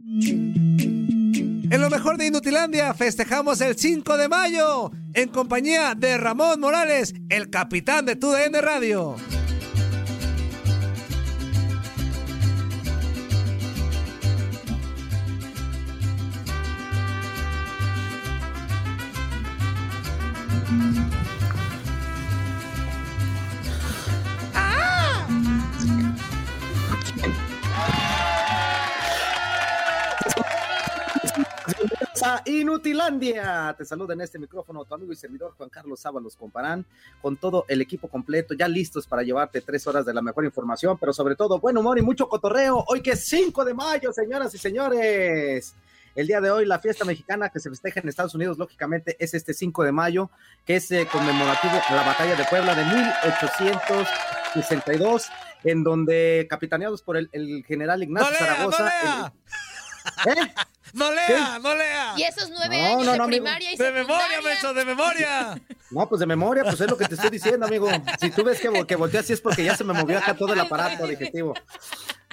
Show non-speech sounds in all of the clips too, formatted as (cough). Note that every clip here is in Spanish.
En lo mejor de Inutilandia festejamos el 5 de mayo en compañía de Ramón Morales, el capitán de TUDN Radio. A Inutilandia. Te saluda en este micrófono tu amigo y servidor Juan Carlos Sábalos Comparán, con todo el equipo completo, ya listos para llevarte tres horas de la mejor información, pero sobre todo buen humor y mucho cotorreo. Hoy que es 5 de mayo, señoras y señores. El día de hoy, la fiesta mexicana que se festeja en Estados Unidos, lógicamente, es este 5 de mayo, que es eh, conmemorativo a la batalla de Puebla de 1862, en donde, capitaneados por el, el general Ignacio ¡No lea, Zaragoza. lea! ¿Eh? ¡No lea, no lea! Y esos nueve No, años no, de amigo. primaria y ¡De secundaria. memoria, menso, de memoria! No, pues de memoria, pues es lo que te estoy diciendo, amigo. Si tú ves que, que volteé así es porque ya se me movió acá todo el aparato digestivo.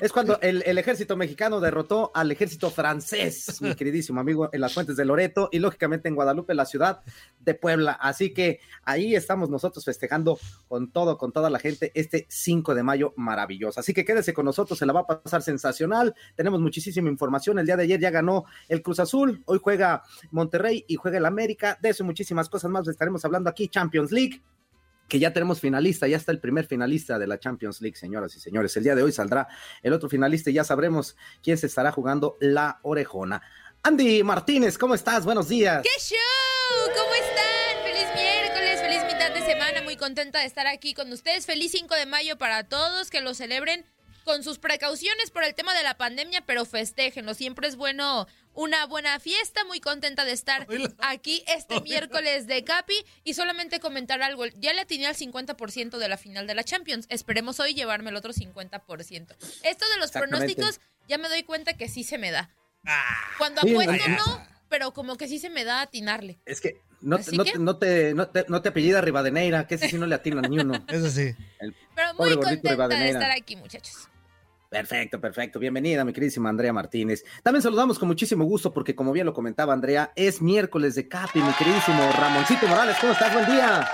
Es cuando el, el ejército mexicano derrotó al ejército francés, mi (laughs) queridísimo amigo, en las fuentes de Loreto y lógicamente en Guadalupe, la ciudad de Puebla. Así que ahí estamos nosotros festejando con todo, con toda la gente, este 5 de mayo maravilloso. Así que quédese con nosotros, se la va a pasar sensacional. Tenemos muchísima información. El día de ayer ya ganó el Cruz Azul, hoy juega Monterrey y juega el América. De eso y muchísimas cosas más estaremos hablando aquí, Champions League que ya tenemos finalista, ya está el primer finalista de la Champions League, señoras y señores. El día de hoy saldrá el otro finalista y ya sabremos quién se estará jugando la orejona. Andy Martínez, ¿cómo estás? Buenos días. ¡Qué show! ¿Cómo están? Feliz miércoles, feliz mitad de semana. Muy contenta de estar aquí con ustedes. Feliz 5 de mayo para todos, que lo celebren con sus precauciones por el tema de la pandemia, pero festéjenlo. Siempre es bueno una buena fiesta. Muy contenta de estar aquí este miércoles de Capi. Y solamente comentar algo. Ya le atiné al 50% de la final de la Champions. Esperemos hoy llevarme el otro 50%. Esto de los pronósticos, ya me doy cuenta que sí se me da. Cuando Sí, apuesto no, no, pero como que sí se me da atinarle. Es que no, no, que- no te, no, te, no te apellida Rivadeneira, que ese sí no le atinan ni uno. Eso sí. El Pero muy contenta de estar aquí, muchachos. Perfecto, perfecto. Bienvenida, mi queridísima Andrea Martínez. También saludamos con muchísimo gusto porque, como bien lo comentaba Andrea, es miércoles de Capi, mi queridísimo Ramoncito Morales. ¿Cómo estás? Buen día.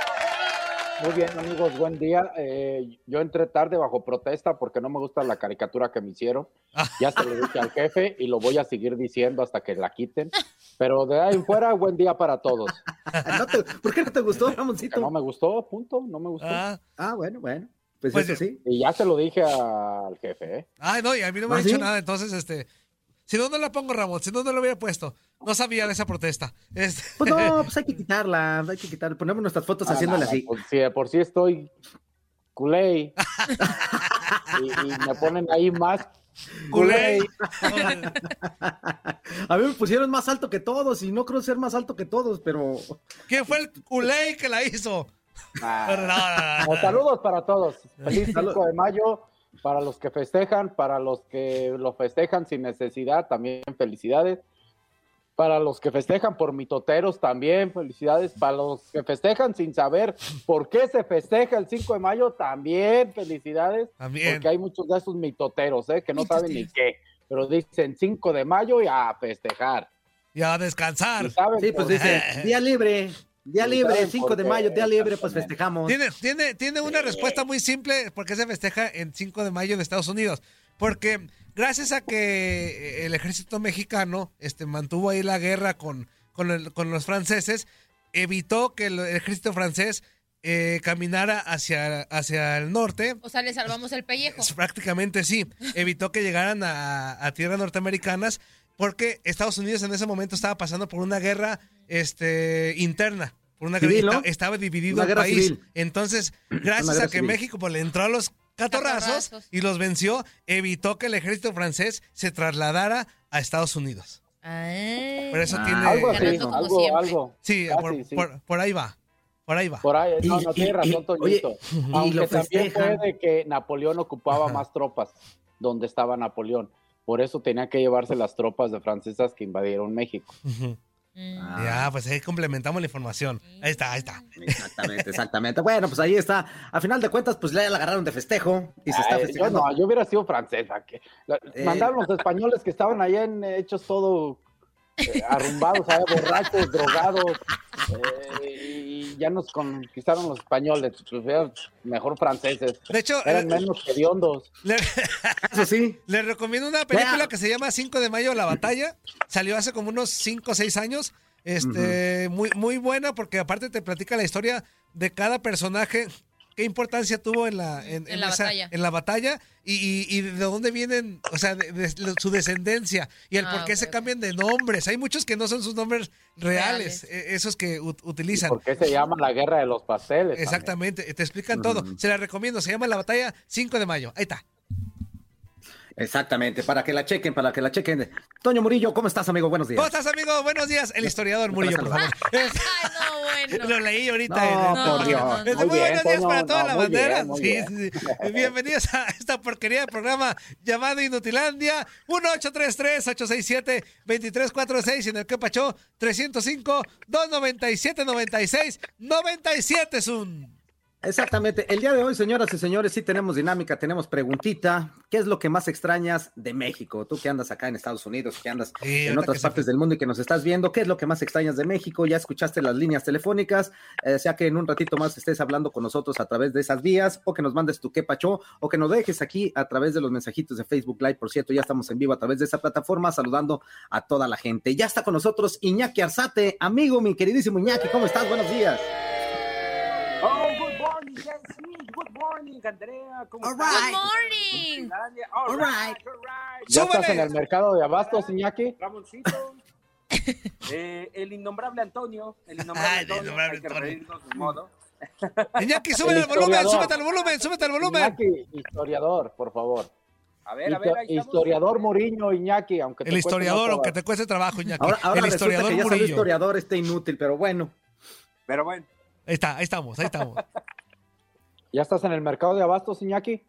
Muy bien, amigos, buen día. Eh, yo entré tarde bajo protesta porque no me gusta la caricatura que me hicieron. Ya se lo dije al jefe y lo voy a seguir diciendo hasta que la quiten. Pero de ahí en fuera, buen día para todos. (laughs) ¿No te- ¿Por qué no te gustó, Ramoncito? no me gustó, punto, no me gustó. Ah, Ah, bueno, bueno. Pues, Pues, eso sí. Y ya se lo dije al jefe, ¿eh? ay, no, y a mí no me ¿Ah, ha dicho sí? nada, entonces, este... Si no, no la pongo, Ramón, si no, no lo hubiera puesto. No sabía de esa protesta. Este, Pues no, (laughs) pues hay que quitarla, hay que quitarla. Ponemos nuestras fotos haciéndole Ah, así. pues, si de por sí estoy culé y, y me ponen ahí más culé. A mí me pusieron más alto que todos y no creo ser más alto que todos, pero ¿Quién fue el culé que la hizo? Ah. Pero no, no, no, no. Pues, saludos para todos. Feliz 5 de mayo. Para los que festejan, para los que lo festejan sin necesidad, también felicidades. Para los que festejan por mitoteros, también felicidades. Para los que festejan sin saber por qué se festeja el 5 de mayo, también felicidades. También. Porque hay muchos de esos mitoteros, ¿eh? que no saben ni qué. Pero dicen 5 de mayo y a festejar. Y a descansar. Sí, pues dice, día libre, día libre, ¿saben 5 por de mayo, día libre, pues festejamos. Tiene, tiene, tiene una respuesta muy simple por qué se festeja en 5 de mayo en Estados Unidos. Porque gracias a que el ejército mexicano este, mantuvo ahí la guerra con, con, el- con los franceses, evitó que el ejército francés eh, caminara hacia, hacia el norte. O sea, le salvamos el pellejo. Prácticamente sí. Evitó que llegaran a, a tierras norteamericanas porque Estados Unidos en ese momento estaba pasando por una guerra este, interna. Por una Civil, guerra- ¿no? esta- estaba dividido Una el guerra país. civil. Entonces, gracias a que civil. México pues, le entró a los catorrazos, Catorrazos. y los venció, evitó que el ejército francés se trasladara a Estados Unidos. Ay. Por eso Ah, tiene... Algo así, como algo. Sí, Casi, por, sí. por- por ahí va. Por ahí va. Por ahí, no, Y- no tiene razón, Toñito. oye, y Aunque lo también fue de que Napoleón ocupaba Ajá. más tropas donde estaba Napoleón. Por eso tenía que llevarse las tropas de francesas que invadieron México. Mm. Ah. Ya, pues ahí complementamos la información. Ahí está, ahí está. Exactamente, exactamente. Bueno, pues ahí está. A final de cuentas, pues ya la agarraron de festejo y se está yo festejando. no, yo hubiera sido francesa. Que, la- Eh. Mandaron los españoles que estaban allá en, eh, hechos todo eh, arrumbados, allá, borrachos, drogados, eh, y ya nos conquistaron los españoles. Pues, ya, mejor franceses. De hecho, Eran eh, menos hediondos. le- (laughs) Eso sí. Les recomiendo una película que se llama 5 de mayo, La Batalla. Salió hace como unos 5 o 6 años. Este, muy, muy buena porque aparte te platica la historia de cada personaje, qué importancia tuvo en la, en, En la batalla. en la batalla y, y- y de dónde vienen, o sea, de, de su descendencia y el Ah, por qué se cambian de nombres. Hay muchos que no son sus nombres reales, Reales. eh, esos que ut- utilizan. ¿Por qué se llama la guerra de los pasteles? también? Exactamente, te explican todo. Ujú. Se la recomiendo, se llama La Batalla 5 de mayo. Ahí está. Exactamente, para que la chequen, para que la chequen. Toño Murillo, ¿cómo estás, amigo? Buenos días. ¿Cómo estás, amigo? Buenos días. El historiador Murillo, por favor. (laughs) Ay, no, bueno. Lo leí ahorita. No, en- No, por Dios. no, no, Este, Muy muy bien, buenos días para toda no, la bandera. bien, Sí, bien. sí, sí. Bienvenidos a esta porquería de programa llamado Inutilandia. 1-833-867-2346 y en el que pachó 305-297-96-97 es un... Exactamente. El día de hoy, señoras y señores, sí tenemos dinámica, tenemos preguntita. ¿Qué es lo que más extrañas de México? Tú que andas acá en Estados Unidos, que andas Sí, en otras se- partes del mundo y que nos estás viendo, ¿qué es lo que más extrañas de México? Ya escuchaste las líneas telefónicas, eh, sea que en un ratito más estés hablando con nosotros a través de esas vías, o que nos mandes tu qué pacho, o que nos dejes aquí a través de los mensajitos de Facebook Live. Por cierto, ya estamos en vivo a través de esa plataforma, saludando a toda la gente. Ya está con nosotros Iñaki Arzate, amigo, mi queridísimo Iñaki, ¿cómo estás? Buenos días. Oh, good morning, Jessy. Good morning, Andrea. ¿Cómo All estás? Good morning. All All right, right. all right. ¿Ya estás en el mercado de abastos, Iñaki? Ramoncito. (laughs) Eh, el innombrable Antonio. El (laughs) innombrable Ay, el Antonio. innombrable hay que Antonio. reírnos de modo. (laughs) Iñaki, súbele El al volumen, súbete al volumen, súbete al volumen. Iñaki, historiador, por favor. A ver, a ver, ahí historiador Muriño, Iñaki, aunque te El historiador, aunque te cueste trabajo, Iñaki. Ahora, ahora el historiador que ya Murillo. historiador este inútil, pero bueno. Pero bueno, Ahí está, ahí estamos, ahí estamos. ¿Ya estás en el mercado de abastos, Iñaki?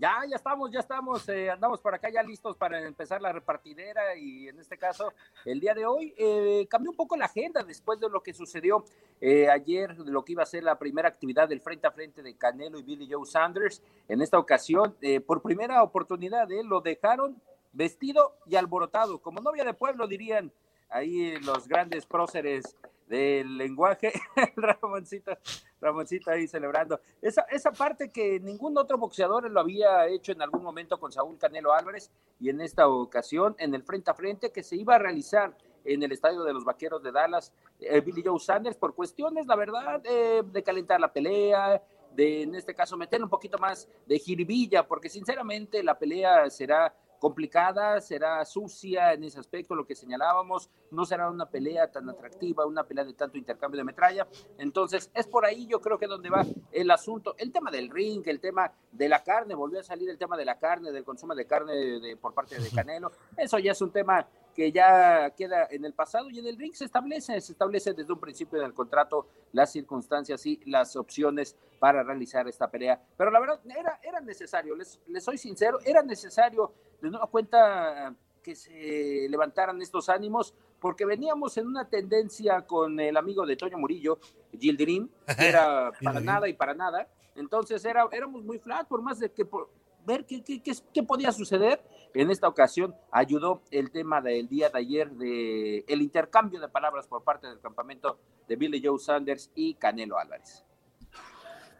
ya, ya estamos, ya estamos. eh, andamos por acá ya listos para empezar la repartidera y en este caso, el día de hoy, eh, cambió un poco la agenda después de lo que sucedió eh, ayer, de lo que iba a ser la primera actividad del frente a frente de Canelo y Billy Joe Sanders. En esta ocasión, eh, por primera oportunidad, eh, lo dejaron vestido y alborotado, como novia de pueblo, dirían ahí los grandes próceres del lenguaje, (laughs) Ramoncito, Ramoncito ahí celebrando. Esa, esa parte que ningún otro boxeador lo había hecho en algún momento con Saúl Canelo Álvarez y en esta ocasión en el frente a frente que se iba a realizar en el estadio de los Vaqueros de Dallas, eh, Billy Joe Sanders, por cuestiones, la verdad, eh, de calentar la pelea, de en este caso meter un poquito más de jiribilla, porque sinceramente la pelea será complicada, será sucia en ese aspecto, lo que señalábamos, no será una pelea tan atractiva, una pelea de tanto intercambio de metralla. Entonces, es por ahí yo creo que donde va el asunto. El tema del ring, el tema de la carne, volvió a salir el tema de la carne, del consumo de carne de, por parte de Canelo. Eso ya es un tema que ya queda en el pasado y en el ring se establece, se establece desde un principio del contrato las circunstancias y las opciones para realizar esta pelea. Pero la verdad, era, era necesario, les, les soy sincero, era necesario de nueva cuenta que se levantaran estos ánimos, porque veníamos en una tendencia con el amigo de Toño Murillo, Gildirim, (laughs) que era para nada y para nada. Entonces era, éramos muy flat, por más de que por, ver qué, qué, qué, qué podía suceder. En esta ocasión ayudó el tema del día de ayer de el intercambio de palabras por parte del campamento de Billy Joe Sanders y Canelo Álvarez.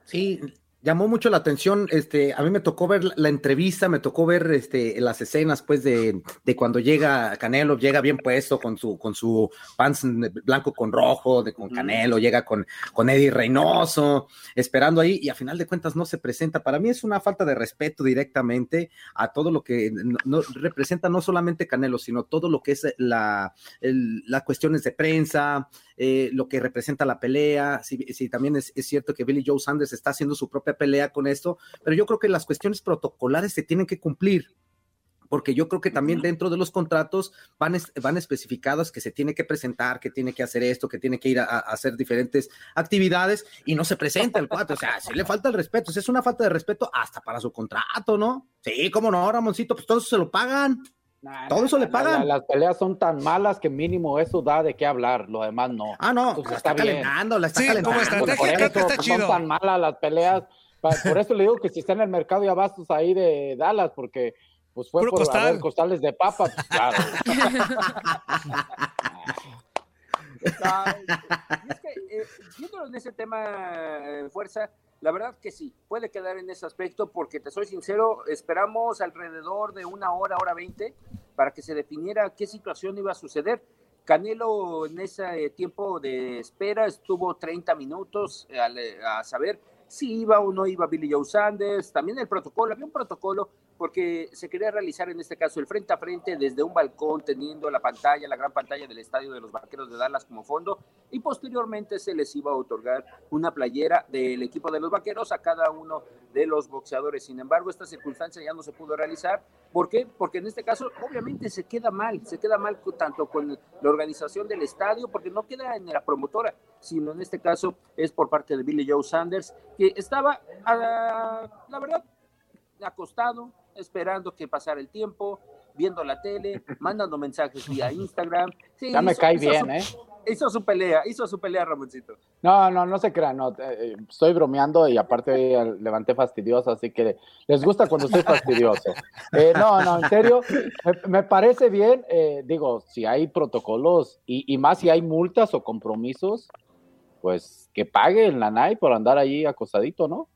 Sí, llamó mucho la atención, este, a mí me tocó ver la, entrevista, me tocó ver este, las escenas, pues, de, de cuando llega Canelo, llega bien puesto con su, con su pants blanco con rojo, de, con. Canelo, llega con, con Eddie Reynoso, esperando ahí, y a final de cuentas no se presenta. Para mí es una falta de respeto directamente a todo lo que no, no- representa no solamente Canelo, sino todo lo que es la, el- las cuestiones de prensa, eh, lo que representa la pelea, si, también es, cierto que Billy Joe Sanders está haciendo su propia pelea con esto, pero yo creo que las cuestiones protocolares se tienen que cumplir porque yo creo que también dentro de los contratos van, van especificados que se tiene que presentar, que tiene que hacer esto, que tiene que ir a, hacer diferentes actividades y no se presenta el cuatro. O sea, si le falta el respeto, es una falta de respeto hasta para su contrato, ¿no? Sí, cómo no, Ramoncito, pues todo eso se lo pagan. Todo eso le pagan. las peleas son tan malas que mínimo eso da de qué hablar, lo demás no. Ah, no, pues está, calentando, la está calentando. Como estrategia creo que está pues, chido. Son tan malas las peleas. (laughs) Por eso le digo que si está en el mercado de abastos ahí de Dallas, porque pues fue por costal. costales de papa, pues, claro. (laughs) (laughs) es que, eh, en ese tema, eh, Fuerza, la verdad que sí, puede quedar en ese aspecto, porque te soy sincero, esperamos alrededor de una hora, hora veinte, para que se definiera qué situación iba a suceder. Canelo en ese tiempo de espera estuvo 30 minutos a saber si iba o no iba Billy Joe Sanders, también el protocolo, había un protocolo porque se quería realizar en este caso el frente a frente desde un balcón, teniendo la pantalla, la gran pantalla del estadio de los Vaqueros de Dallas como fondo, y posteriormente se les iba a otorgar una playera del equipo de los Vaqueros a cada uno de los boxeadores. Sin embargo, esta circunstancia ya no se pudo realizar. ¿Por qué? Porque en este caso, obviamente, se queda mal, se queda mal tanto con la organización del estadio, porque no queda en la promotora, sino en este caso es por parte de Billy Joe Sanders, que estaba, la verdad, acostado, esperando que pasara el tiempo, viendo la tele, (laughs) mandando mensajes vía Instagram. ya me cae bien, ¿eh? Hizo su pelea, hizo su pelea, Ramoncito. No, no, no se crean, no, eh, estoy bromeando y aparte levanté fastidioso, así que les gusta cuando estoy fastidioso. Eh, no, no, en serio, me, parece bien, eh, digo, si hay protocolos y, y, más si hay multas o compromisos, pues que pague la NAI por andar ahí acosadito, ¿no?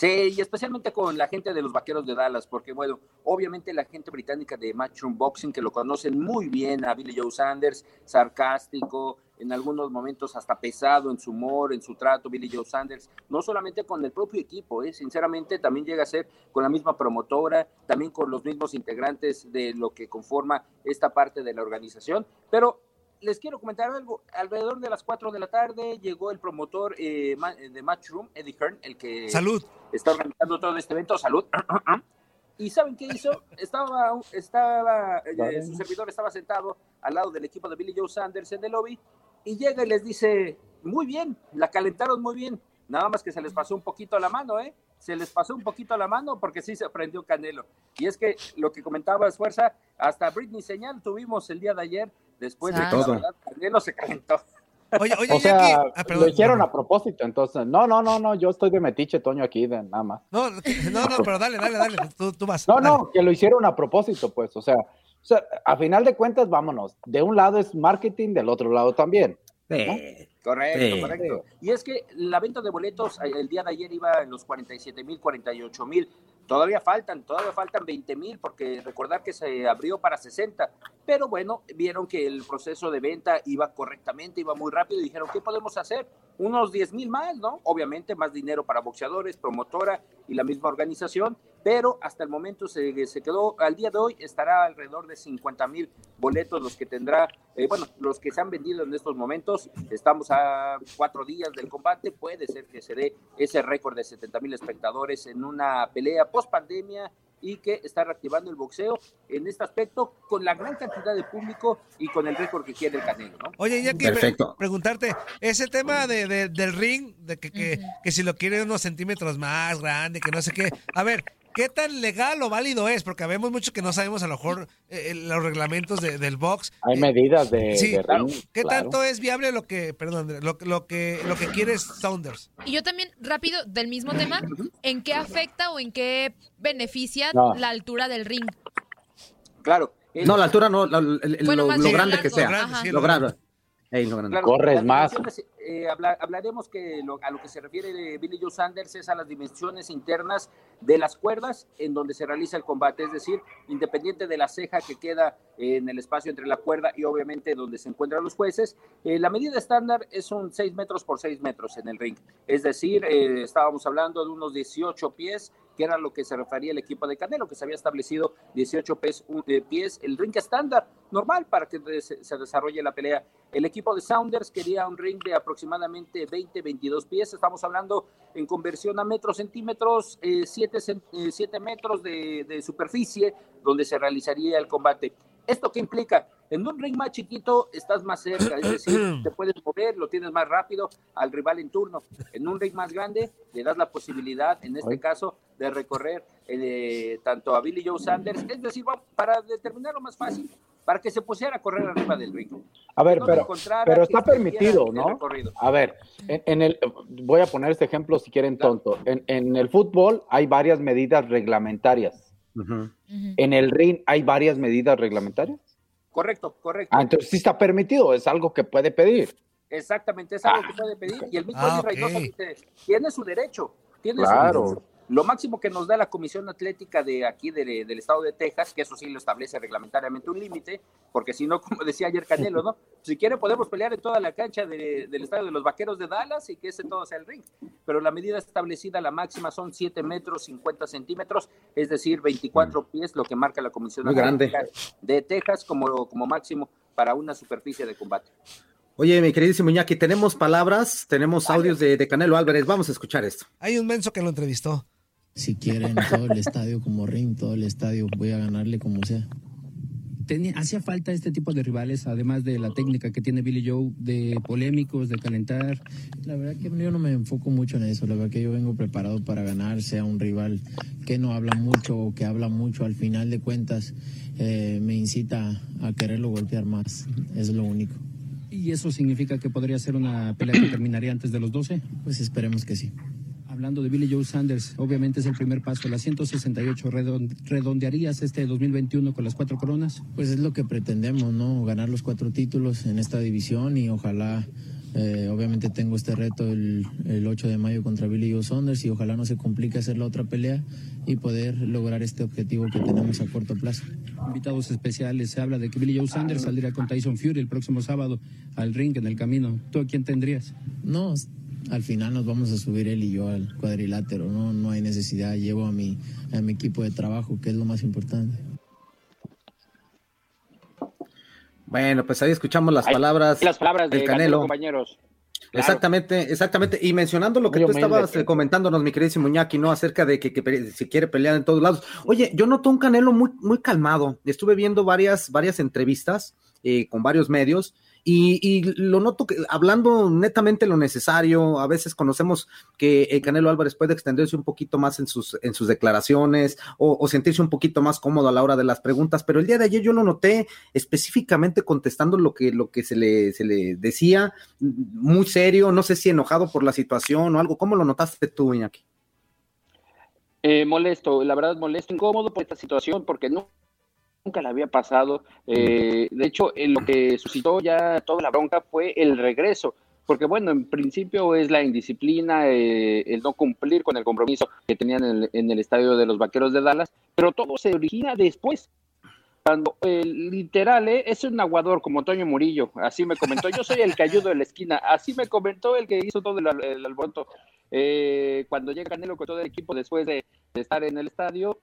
Sí, y especialmente con la gente de los Vaqueros de Dallas, porque bueno, obviamente la gente británica de Matchroom Boxing, que lo conocen muy bien a Billy Joe Sanders, sarcástico, en algunos momentos hasta pesado en su humor, en su trato, Billy Joe Sanders, no solamente con el propio equipo, ¿eh? sinceramente también llega a ser con la misma promotora, también con los mismos integrantes de lo que conforma esta parte de la organización, pero les quiero comentar algo. Alrededor de las 4 de la tarde llegó el promotor eh, de Matchroom, Eddie Hearn, el que Salud. está organizando todo este evento. Salud. (clears throat) ¿Y saben qué hizo? Estaba, estaba eh, su servidor estaba sentado al lado del equipo de Billy Joe Sanders en el lobby y llega y les dice, muy bien, la calentaron muy bien. Nada más que se les pasó un poquito la mano, ¿eh? Se les pasó un poquito la mano porque sí se prendió Canelo. Y es que lo que comentaba es fuerza, hasta Britney Señal tuvimos el día de ayer después de todo. La verdad, se calentó. Oye, oye, o sea, ah, lo hicieron a propósito, entonces. No, no, no, no, yo estoy de metiche, Toño, aquí, de nada más. No, no, no, pero dale, dale, dale, tú, tú vas. No, no, que lo hicieron a propósito, pues, o sea, o sea, a final de cuentas, vámonos. De un lado es marketing, del otro lado también. Correcto, correcto. Y es que la venta de boletos el día de ayer iba en los 47 mil, 48 mil. Todavía faltan, todavía faltan 20 mil, porque recordar que se abrió para 60. Pero bueno, vieron que el proceso de venta iba correctamente, iba muy rápido y dijeron, ¿qué podemos hacer? Unos 10 mil más, ¿no? Obviamente más dinero para boxeadores, promotora y la misma organización, pero hasta el momento se, se quedó, al día de hoy estará alrededor de 50 mil boletos los que tendrá, eh, bueno, los que se han vendido en estos momentos. Estamos a cuatro días del combate, puede ser que se dé ese récord de 70 mil espectadores en una pelea pandemia y que está reactivando el boxeo en este aspecto con la gran cantidad de público y con el récord que quiere el Canelo, ¿no? Oye, ya quiero preguntarte, ese tema de, del ring, de que, que, que si lo quiere unos centímetros más grande, que no sé qué, a ver, ¿Qué tan legal o válido es? Porque vemos mucho que no sabemos a lo mejor eh, eh, los reglamentos del box. Hay medidas de, sí, ¿Qué tanto es viable lo que, perdón, lo, lo, que lo que quiere Saunders? Y yo también rápido del mismo tema, ¿en qué afecta o en qué beneficia la altura del ring? Claro. no, la altura no, lo, grande que sea. Lo grande. Corres más. Eh, hablaremos que a lo que se refiere Billy Joe Sanders es a las dimensiones internas de las cuerdas en donde se realiza el combate, es decir, independiente de la ceja que queda en el espacio entre la cuerda y obviamente donde se encuentran los jueces, eh, la medida estándar es un 6 metros por 6 metros en el ring, es decir, eh, estábamos hablando de unos 18 pies que era lo que se refería el equipo de Canelo, que se había establecido 18 pies, pies el ring estándar normal para que se desarrolle la pelea. El equipo de Sounders quería un ring de aproximadamente 20, 22 pies. Estamos hablando en conversión a metros centímetros, 7 eh, eh, metros de superficie donde se realizaría el combate. ¿Esto qué implica? En un ring más chiquito estás más cerca, es decir, (clears throat) te puedes mover, lo tienes más rápido al rival en turno. En un ring más grande le das la posibilidad, en este caso, de recorrer eh, tanto a Billy Joe Sanders, es decir, para determinarlo más fácil, para que se pusiera a correr arriba del ring. A ver, pero, pero está permitido, ¿no? A ver, en, el, voy a poner este ejemplo si quieren tonto. En, en el fútbol hay varias medidas reglamentarias. En el ring hay varias medidas reglamentarias. Correcto, correcto. Ah, entonces sí está permitido, es algo que puede pedir. Exactamente, es algo que puede pedir. Y el mismo ah, dice, tiene su derecho, tiene su derecho. Lo máximo que nos da la Comisión Atlética de aquí del estado de Texas, que eso sí lo establece reglamentariamente un límite, porque si no, (laughs) como decía ayer Canelo, ¿no? (laughs) Si quiere podemos pelear en toda la cancha del estadio de los Vaqueros de Dallas y que ese todo sea el ring. Pero la medida establecida, la máxima son 7 metros 50 centímetros, es decir, 24 pies, lo que marca la Comisión Atlética de Texas como, como máximo para una superficie de combate. Oye, mi queridísimo Iñaki, tenemos palabras, tenemos audios de, de, Canelo Álvarez. Vamos a escuchar esto. Hay un menso que lo entrevistó. Si quieren todo el estadio como ring, todo el estadio, voy a ganarle como sea. Hacía falta este tipo de rivales, además de la técnica que tiene Billy Joe, de polémicos, de calentar. La verdad que yo no me enfoco mucho en eso, la verdad que yo vengo preparado para ganar, sea un rival que no habla mucho o que habla mucho, al final de cuentas eh, me incita a quererlo golpear más, es lo único. ¿Y eso significa que podría ser una pelea que terminaría antes de los 12? Pues esperemos que sí hablando de Billy Joe Sanders, obviamente es el primer paso. ¿La 168 redondearías este 2021 con las cuatro coronas? Pues es lo que pretendemos, ¿no? Ganar los cuatro títulos en esta división y ojalá, eh, obviamente tengo este reto el, 8 de mayo contra Billy Joe Sanders y ojalá no se complique hacer la otra pelea y poder lograr este objetivo que tenemos a corto plazo. Invitados especiales, se habla de que Billy Joe Sanders saldría con Tyson Fury el próximo sábado al ring en el camino. ¿Tú a quién tendrías? No, al final nos vamos a subir él y yo al cuadrilátero, no, no hay necesidad, llevo a mi, a mi equipo de trabajo, que es lo más importante. Bueno, pues ahí escuchamos las palabras, las palabras del Canelo, compañeros. Exactamente, exactamente. Y mencionando lo que tú estabas eh, comentándonos, mi queridísimo Iñaki, ¿no? Acerca de que, que, si quiere pelear en todos lados. Oye, yo noto un Canelo muy, muy calmado. Estuve viendo varias, varias entrevistas eh, con varios medios y, lo noto que hablando netamente lo necesario, a veces conocemos que el Canelo Álvarez puede extenderse un poquito más en sus, en sus declaraciones o, sentirse un poquito más cómodo a la hora de las preguntas, pero el día de ayer yo lo noté específicamente contestando lo que, lo que se, le, se le decía, muy serio, no sé si enojado por la situación o algo. ¿Cómo lo notaste tú, Iñaki? Eh, molesto, la verdad molesto, incómodo por esta situación, porque no nunca le había pasado. Eh, de hecho, lo que suscitó ya toda la bronca fue el regreso, porque bueno, en principio es la indisciplina, eh, el no cumplir con el compromiso que tenían en el, estadio de los Vaqueros de Dallas, pero todo se origina después. Cuando el literal eh, es un aguador como Toño Murillo, así me comentó. Yo soy el que ayudo en la esquina, así me comentó el que hizo todo el, el alboroto. cuando llega Canelo con todo el equipo después de estar en el estadio,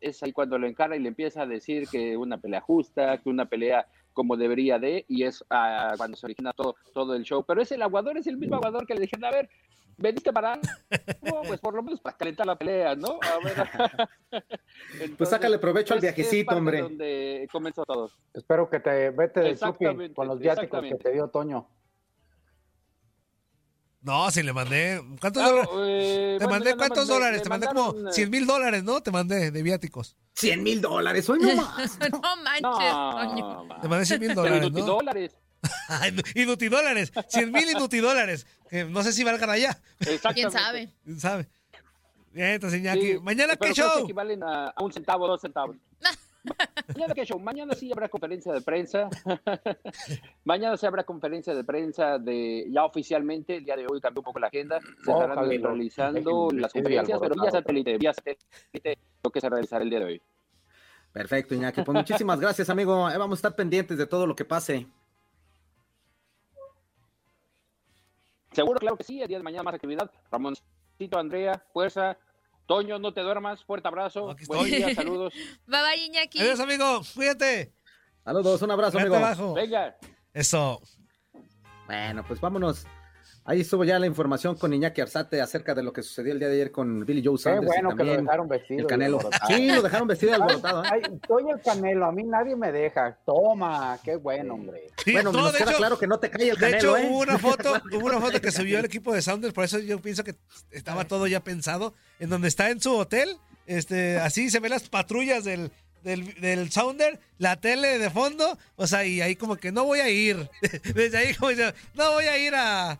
es ahí cuando lo encara y le empieza a decir que una pelea justa, que una pelea como debería de, y es ah, cuando se origina todo, todo el show. Pero es el aguador, es el mismo aguador que le dijeron, a ver, veniste para pues por lo menos para calentar la pelea, ¿no? A ver. (laughs) pues sácale provecho al viajecito, hombre. Donde comenzó todo. Espero que te vete de con los viáticos que te dio Toño. No, si le mandé. ¿Cuántos dólares? Eh, te mandé cuántos dólares? Te mandé como 100 mil dólares, ¿no? Te mandé de viáticos. 100 mil dólares, hoy no (laughs) más. no manches, no, Te mandé 100 mil dólares. ¿no? dólares. (laughs) inutidólares. 100 mil inutidólares. Que no sé si valgan allá. ¿Quién sabe? ¿Quién sabe? Bien, entonces, Iñaki. ¿Mañana qué show? equivalen a, a un centavo, dos centavos. Mañana qué show, mañana sí habrá conferencia de prensa. (laughs) mañana sí habrá conferencia de prensa de ya oficialmente, el día de hoy cambió un poco la agenda, se estarán realizando las conferencias, pero vía satélite, vía satélite, lo que se realizará el día de hoy. Perfecto, Iñaki. Pues muchísimas gracias, amigo. vamos a estar pendientes de todo lo que pase. Seguro, claro que sí. El día de mañana más actividad. Ramoncito, Andrea, fuerza, Toño, no te duermas. Fuerte abrazo. Aquí Buen estoy. día, saludos. (laughs) Bye bye, Iñaki. Adiós, amigo. Cuídate. Saludos, un abrazo, Cuídate amigo. abajo. Venga. Eso. Bueno, pues vámonos. Ahí estuvo ya la información con Iñaki Arzate acerca de lo que sucedió el día de ayer con Billy Joe Qué Sanders bueno y que lo también dejaron vestido. el Canelo. Sí, lo dejaron vestido y alborotado. ¿eh? Ay, soy el Canelo, a mí nadie me deja. Toma, qué bueno, hombre. Sí, bueno, nos de queda hecho, claro que no te cae el de Canelo, hecho ¿eh? hubo una foto, (laughs) hubo una foto que subió el equipo de Sounders, por eso yo pienso que estaba todo ya pensado, en donde está en su hotel, este, así se ven las patrullas del, del, del Sounder, la tele de fondo, o sea, y ahí como que no voy a ir, (laughs) desde ahí como dice, no voy a ir a,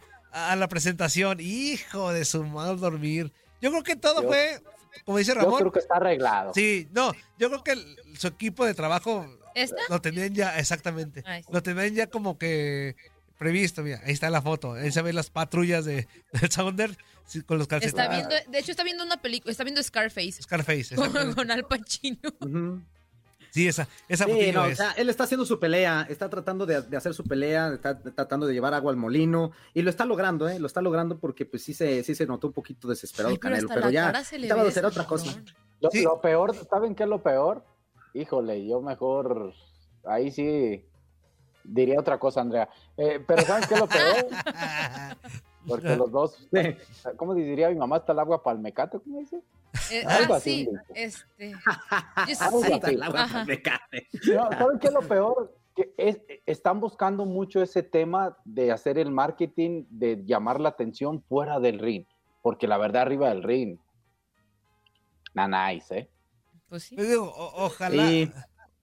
a la presentación, hijo de su mal dormir. Yo creo que todo Yo- fue, como dice Yo Ramón, creo que está arreglado. sí, no, yo creo que el- su equipo de trabajo ¿Esta? lo tenían ya, exactamente. Lo tenían ya como que previsto, mira. Ahí está la foto. Ahí se ven las patrullas de, del Sounder con los calcetines. Está viendo, de hecho, está viendo una película, está viendo Scarface Scarface. (laughs) con, Al Pacino. Sí, esa, esa Sí, no, o es. sea, él está haciendo su pelea, está tratando de, de hacer su pelea, está tratando de llevar agua al molino y lo está logrando, ¿eh? Lo está logrando porque pues sí se, sí se notó un poquito desesperado el pero Canelo, hasta pero la ya cara se le estaba de hacer otra cosa. Sí. lo peor, ¿saben qué es lo peor? Híjole, yo mejor, ahí sí diría otra cosa, Andrea. Eh, pero ¿saben qué es lo peor? (laughs) Porque los dos, (laughs) (laughs) ¿cómo diría mi mamá? Está el agua palmecate, ¿cómo dice? Eh, Algo ah, así, sí, este. (laughs) yo Algo sí. así. Ajá. No, ¿Saben qué es lo peor? Que es- están buscando mucho ese tema de hacer el marketing, de llamar la atención fuera del ring. Porque la verdad, arriba del ring, na nice, ¿eh? Pues sí. Yo digo, o- ojalá, Sí.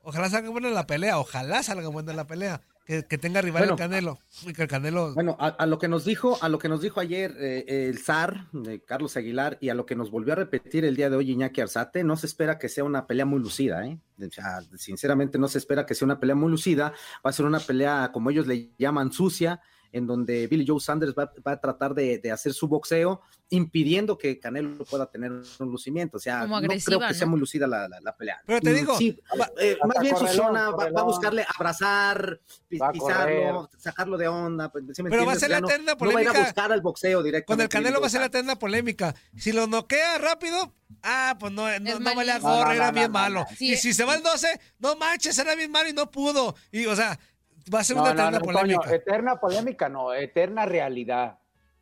ojalá salga buena la pelea, ojalá salga buena la pelea. Que, que tenga rival Bueno. el Canelo. Y que el Canelo. Bueno, a, a lo que nos dijo, a lo que nos dijo ayer eh, el zar de Carlos Aguilar y a lo que nos volvió a repetir el día de hoy Iñaki Arzate, no se espera que sea una pelea muy lucida, ¿eh? O sea, sinceramente no se espera que sea una pelea muy lucida, va a ser una pelea como ellos le llaman sucia, en donde Billy Joe Sanders va, va a tratar de, de hacer su boxeo, impidiendo que Canelo pueda tener un lucimiento. O sea, Como no creo que sea muy lucida la, la- la pelea. Pero te Mm, digo, sí, va- eh, más bien su zona va- va, a buscarle abrazar, Va a pisarlo, sacarlo de onda. pues, ¿sí me Pero va a ser Ya la no- eterna no va a ir a polémica. buscar al boxeo directamente. Con el Canelo va a ser la eterna polémica. Si lo noquea rápido, ah, pues no, no, Es no No, no, era no, bien no, malo. no. Sí. Y si se va el 12, no manches, era bien malo y no pudo. Y, o sea, va a ser una No, eterna no, polémica. eterna polémica, no, eterna realidad.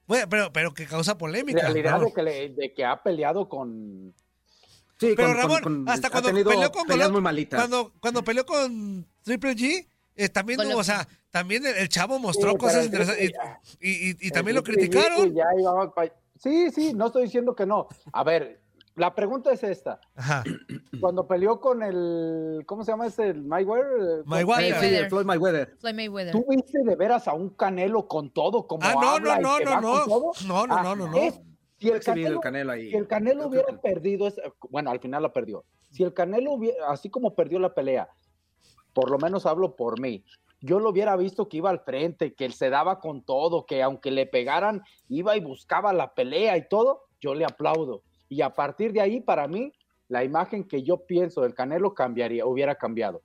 Bueno, pero, pero que causa polémica. Realidad de, que le- de que ha peleado con... Sí, Pero con- Ramón, con- hasta ha cuando peleó con Golovkin, cuando, cuando peleó con Triple G, eh, también, Golovkin. o sea, también el, el chavo mostró Sí, cosas interesantes y, y- y- y el también lo criticaron. ya Sí, sí, no estoy diciendo que no. A ver, la pregunta es esta. Ajá. Cuando peleó con el... ¿Cómo se llama ese? El Mayweather. Mayweather. Sí, el Floyd Mayweather. Floyd Mayweather. ¿Tú viste de veras a un Canelo con todo, como Ah, no, habla no, y que no, va no, con no. todo? No, no, Ah, no, no, no. es- si el Canelo, ahí. si el Canelo hubiera perdido, es- bueno, al final la perdió. Si el Canelo hubiera, así como perdió la pelea, por lo menos hablo por mí, yo lo hubiera visto que iba al frente, que él se daba con todo, que aunque le pegaran, iba y buscaba la pelea y todo, yo le aplaudo. Y a partir de ahí, para mí, la imagen que yo pienso del Canelo cambiaría, hubiera cambiado.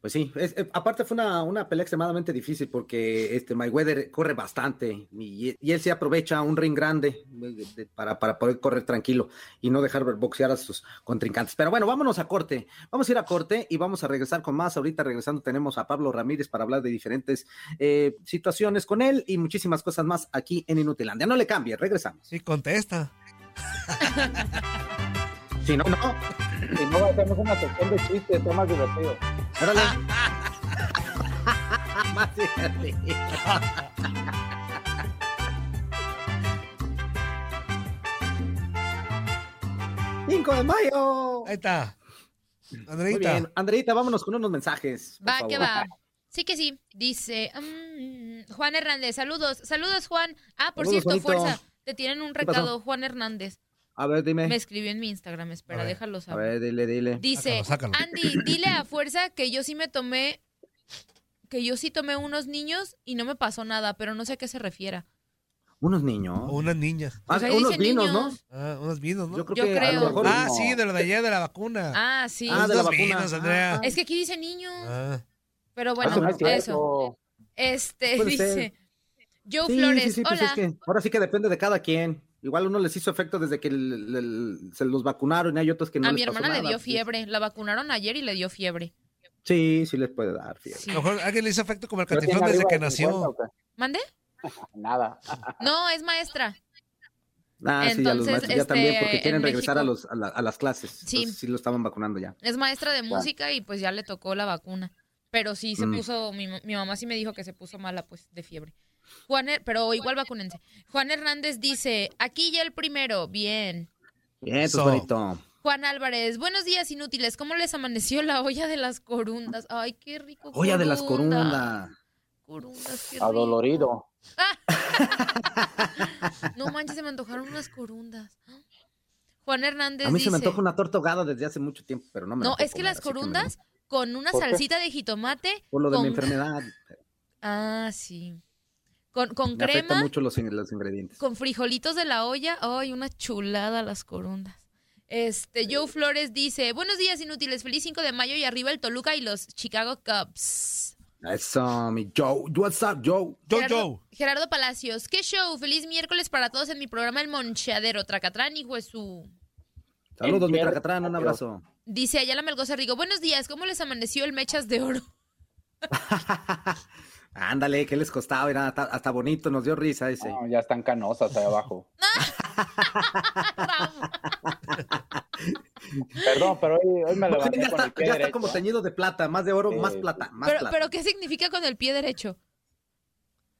Pues sí, es- eh, aparte fue una, una pelea extremadamente difícil porque este Mayweather corre bastante y, y él se aprovecha un ring grande de- de- para, para poder correr tranquilo y no dejar boxear a sus contrincantes. Pero bueno, vámonos a corte. Vamos a ir a corte y vamos a regresar con más. Ahorita regresando tenemos a Pablo Ramírez para hablar de diferentes eh, situaciones con él y muchísimas cosas más aquí en Inutilandia. No le cambie, regresamos. Sí, contesta. Si no, no. Si no, hacemos una sección de chistes, está (laughs) más divertido. Órale. Más divertido. 5 de mayo. Ahí está. Muy Andreita. bien. Andreita, vámonos con unos mensajes. por Va, favor. que va. Sí que sí. Dice mm, Juan Hernández. Saludos. Saludos, Juan. Ah, por Saludos, cierto, bonito. fuerza. Te tienen un recado, Juan Hernández. A ver, dime. Me escribió en mi Instagram. Espera, A déjalo A saber. ver, dile, dile. Dice, Sácalo, sácalo. Andy, dile a fuerza que yo sí me tomé, que yo sí tomé unos niños y no me pasó nada, pero no sé a qué se refiera. Unos niños. O unas niñas. Ah, Pues unos vinos, niños. Ah, unos vinos, ¿no? ¿no? Yo creo Yo que a creo. lo mejor. Ah, no. sí, de lo de ayer de la vacuna. Ah, sí. Ah, de la vacuna. vinos, Andrea. Ah, Es que aquí dice niños. Ah. Pero bueno, Eso no es eso. cierto. Este Puede dice ser. Joe Sí, Flores, sí, sí, pues hola. es que ahora sí que depende de cada quien. Igual uno les hizo efecto desde que el- el- se los vacunaron y hay otros que no a les mi pasó hermana le nada, dio pues, fiebre. La vacunaron ayer y le dio fiebre. Sí, sí les puede dar fiebre. Sí. A lo mejor alguien le hizo efecto como el ¿Pero tiene catiflón desde arriba que de 50 nació. ¿Mande? (laughs) Nada. (laughs) No, es maestra. Ah, sí, a los maestros ya también, este, porque quieren en regresar a, México- los, a, la- a las clases. Sí. Entonces, sí lo estaban vacunando ya. Es maestra de música y pues ya le tocó la vacuna. Pero sí se Mm. puso, mi, mi mamá sí me dijo que se puso mala pues de fiebre. Juan, pero igual vacúnense. Juan Hernández dice, aquí ya el primero, bien. Bien, pues Eso. bonito. Juan Álvarez, buenos días inútiles, ¿cómo les amaneció la olla de las corundas? Ay, qué rico. Olla de las corunda. corundas. Corundas, qué rico. Adolorido. (laughs) No manches, se me antojaron unas corundas. Juan Hernández A mí se me antoja una torta ahogada desde hace mucho tiempo, pero no me No, es que comer, las me- corundas con una salsita de jitomate. Por lo de mi enfermedad. Ah, sí. Con, con Me crema, mucho los, in- los ingredientes. con frijolitos de la olla. Ay, una chulada las corundas. Este, Joe Flores dice, buenos días inútiles, feliz 5 de mayo y arriba el Toluca y los Chicago Cubs. Eso, mi Joe. What's up, Joe? Joe Gerardo, Joe. Gerardo Palacios, qué show, feliz miércoles para todos en mi programa El Moncheadero, Tracatrán, hijo de su... Saludos, mi tracatrán, un abrazo. Dice Ayala Melgoza Rigo, buenos días, ¿cómo les amaneció el Mechas de Oro? (laughs) Ándale, ¿qué les costaba? Era hasta, hasta bonito, nos dio risa ese. No, ya están canosas ahí abajo. (laughs) Perdón, pero hoy, hoy me No, levanté ya con está, el pie ya está derecho. como teñido de plata, más de oro, Sí. más plata, más Pero, plata. pero ¿qué significa con el pie derecho?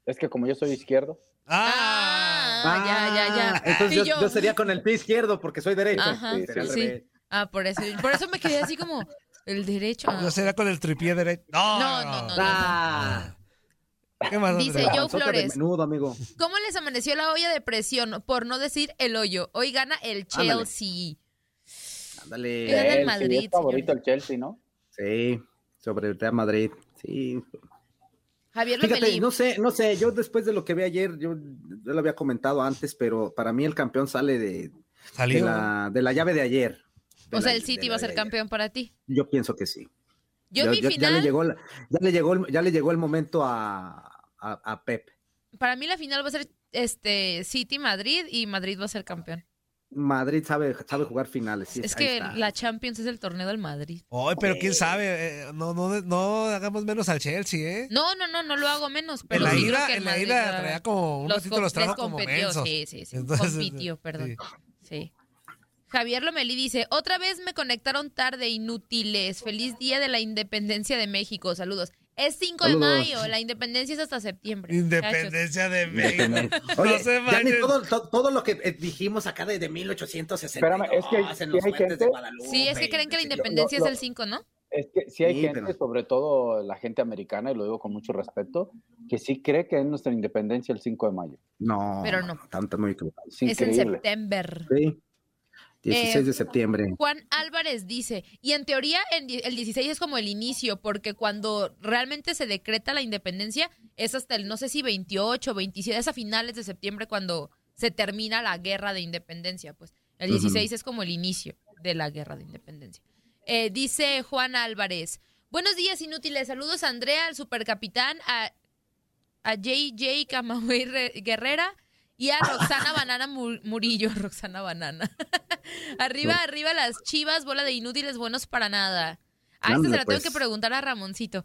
Es que como yo soy izquierdo. Ah. Ah, ya, ya, ya. Entonces yo, yo- yo sería con el pie izquierdo porque soy derecho. Ajá, Sí, sí. Ah, por eso, por eso me quedé así como el derecho. ah. Yo sería con el tripié derecho. No, No, no, no, Ah, ¿Qué más? Dice? Joe Flores. menudo, amigo. ¿Cómo les amaneció la olla de presión? Por no decir el hoyo. Hoy gana el. Chelsea. Ándale. Gana el Madrid, Es favorito el Chelsea, ¿no? Sí, sobre el Real Madrid. Sí. Javier Fíjate, no sé, no sé, yo después de lo que vi ayer, yo, yo lo había comentado antes, pero para mí el campeón sale de, de, Salió. la, de la llave de ayer. De o sea, el City va a ser campeón para ti. Yo pienso que sí. Yo Ya- mi ya, ya final, le llegó, ya le llegó, ya le llegó el momento a, a, a Pep. para mí la final va a ser este City Madrid y Madrid va a ser campeón. Madrid sabe, sabe jugar finales. sí, es que está. la Champions es el torneo del Madrid. Ay, pero quién sabe, eh, no, no, no hagamos menos al Chelsea, ¿eh? No, no, no, no lo hago menos, pero en la el en la traía como un los los trajo como mensos. Sí, sí, sí. Entonces, compitió, perdón. sí. Sí. Javier Lomelí dice, otra vez me conectaron tarde, inútiles. Feliz día de la independencia de México. Saludos. Es 5 de mayo, la independencia es hasta septiembre. Independencia de México. Oye, no se ya ni todo, to- todo lo que eh, dijimos acá de, de 1860. Espérame, es que en sí los hay gente- de Guadalupe. Sí, es que creen que la independencia lo- es el 5, ¿no? Es que sí hay Sí, gente, pero- sobre todo la gente americana, y lo digo con mucho respeto, que sí cree que es nuestra independencia el 5 de mayo. No, Pero no. Tanto muy. Es en septiembre. Sí. 16 Eh, de septiembre. Juan Álvarez dice, y en teoría el 16 es como el inicio, porque cuando realmente se decreta la independencia es hasta el, no sé si 28, 27, es a finales de septiembre cuando se termina la guerra de independencia, pues el Ujú. 16 es como el inicio de la guerra de independencia. Eh, dice Juan Álvarez, buenos días inútiles, saludos a Andrea, al supercapitán, a, a JJ Camagüey Re- Guerrera y a Roxana Banana Mu- Murillo, (laughs) Roxana Banana. (laughs) arriba, arriba las chivas, bola de inútiles, buenos para nada. A esta se Ándale, la tengo pues. que preguntar a Ramoncito.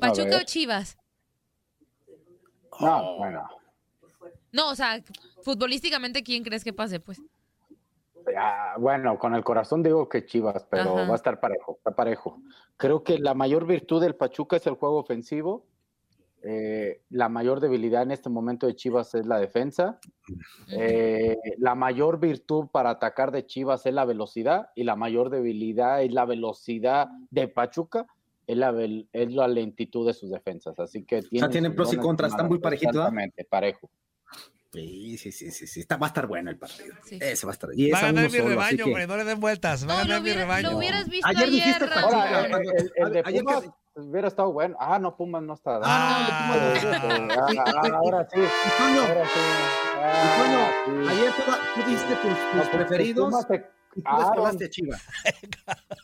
¿Pachuca o Chivas? No, bueno. No, o sea, futbolísticamente, ¿quién crees que pase? Pues Ah, bueno, con el corazón digo que Chivas, pero Ajá. va a estar parejo, está parejo. Creo que la mayor virtud del Pachuca es el juego ofensivo. Eh, la mayor debilidad en este momento de Chivas es la defensa. Eh, la mayor virtud para atacar de Chivas es la velocidad y la mayor debilidad es la velocidad de Pachuca, es la, es la lentitud de sus defensas. Así que tienen tienen sus pros y contras, están muy parejitos. Exactamente, parejo. Sí, sí, sí, sí, sí. Está, va a estar bueno el partido. Sí. Ese va a estar. Y Va es a a ganar mi rebaño, que- hombre, no le den vueltas. Va a ganar mi rebaño. lo hubieras visto Ayer ayer, dijiste. Pachuca, Ahora, el, el- el de Ayer que- Pumas hubiera estado bueno. Ah, no, Pumas no está. Ah. Ah, ah, ahora sí. Toño, Ahora sí. Ah, ayer tú, dijiste tus, tus No, preferidos Pumas se- y tú Ah, a Chivas. (laughs)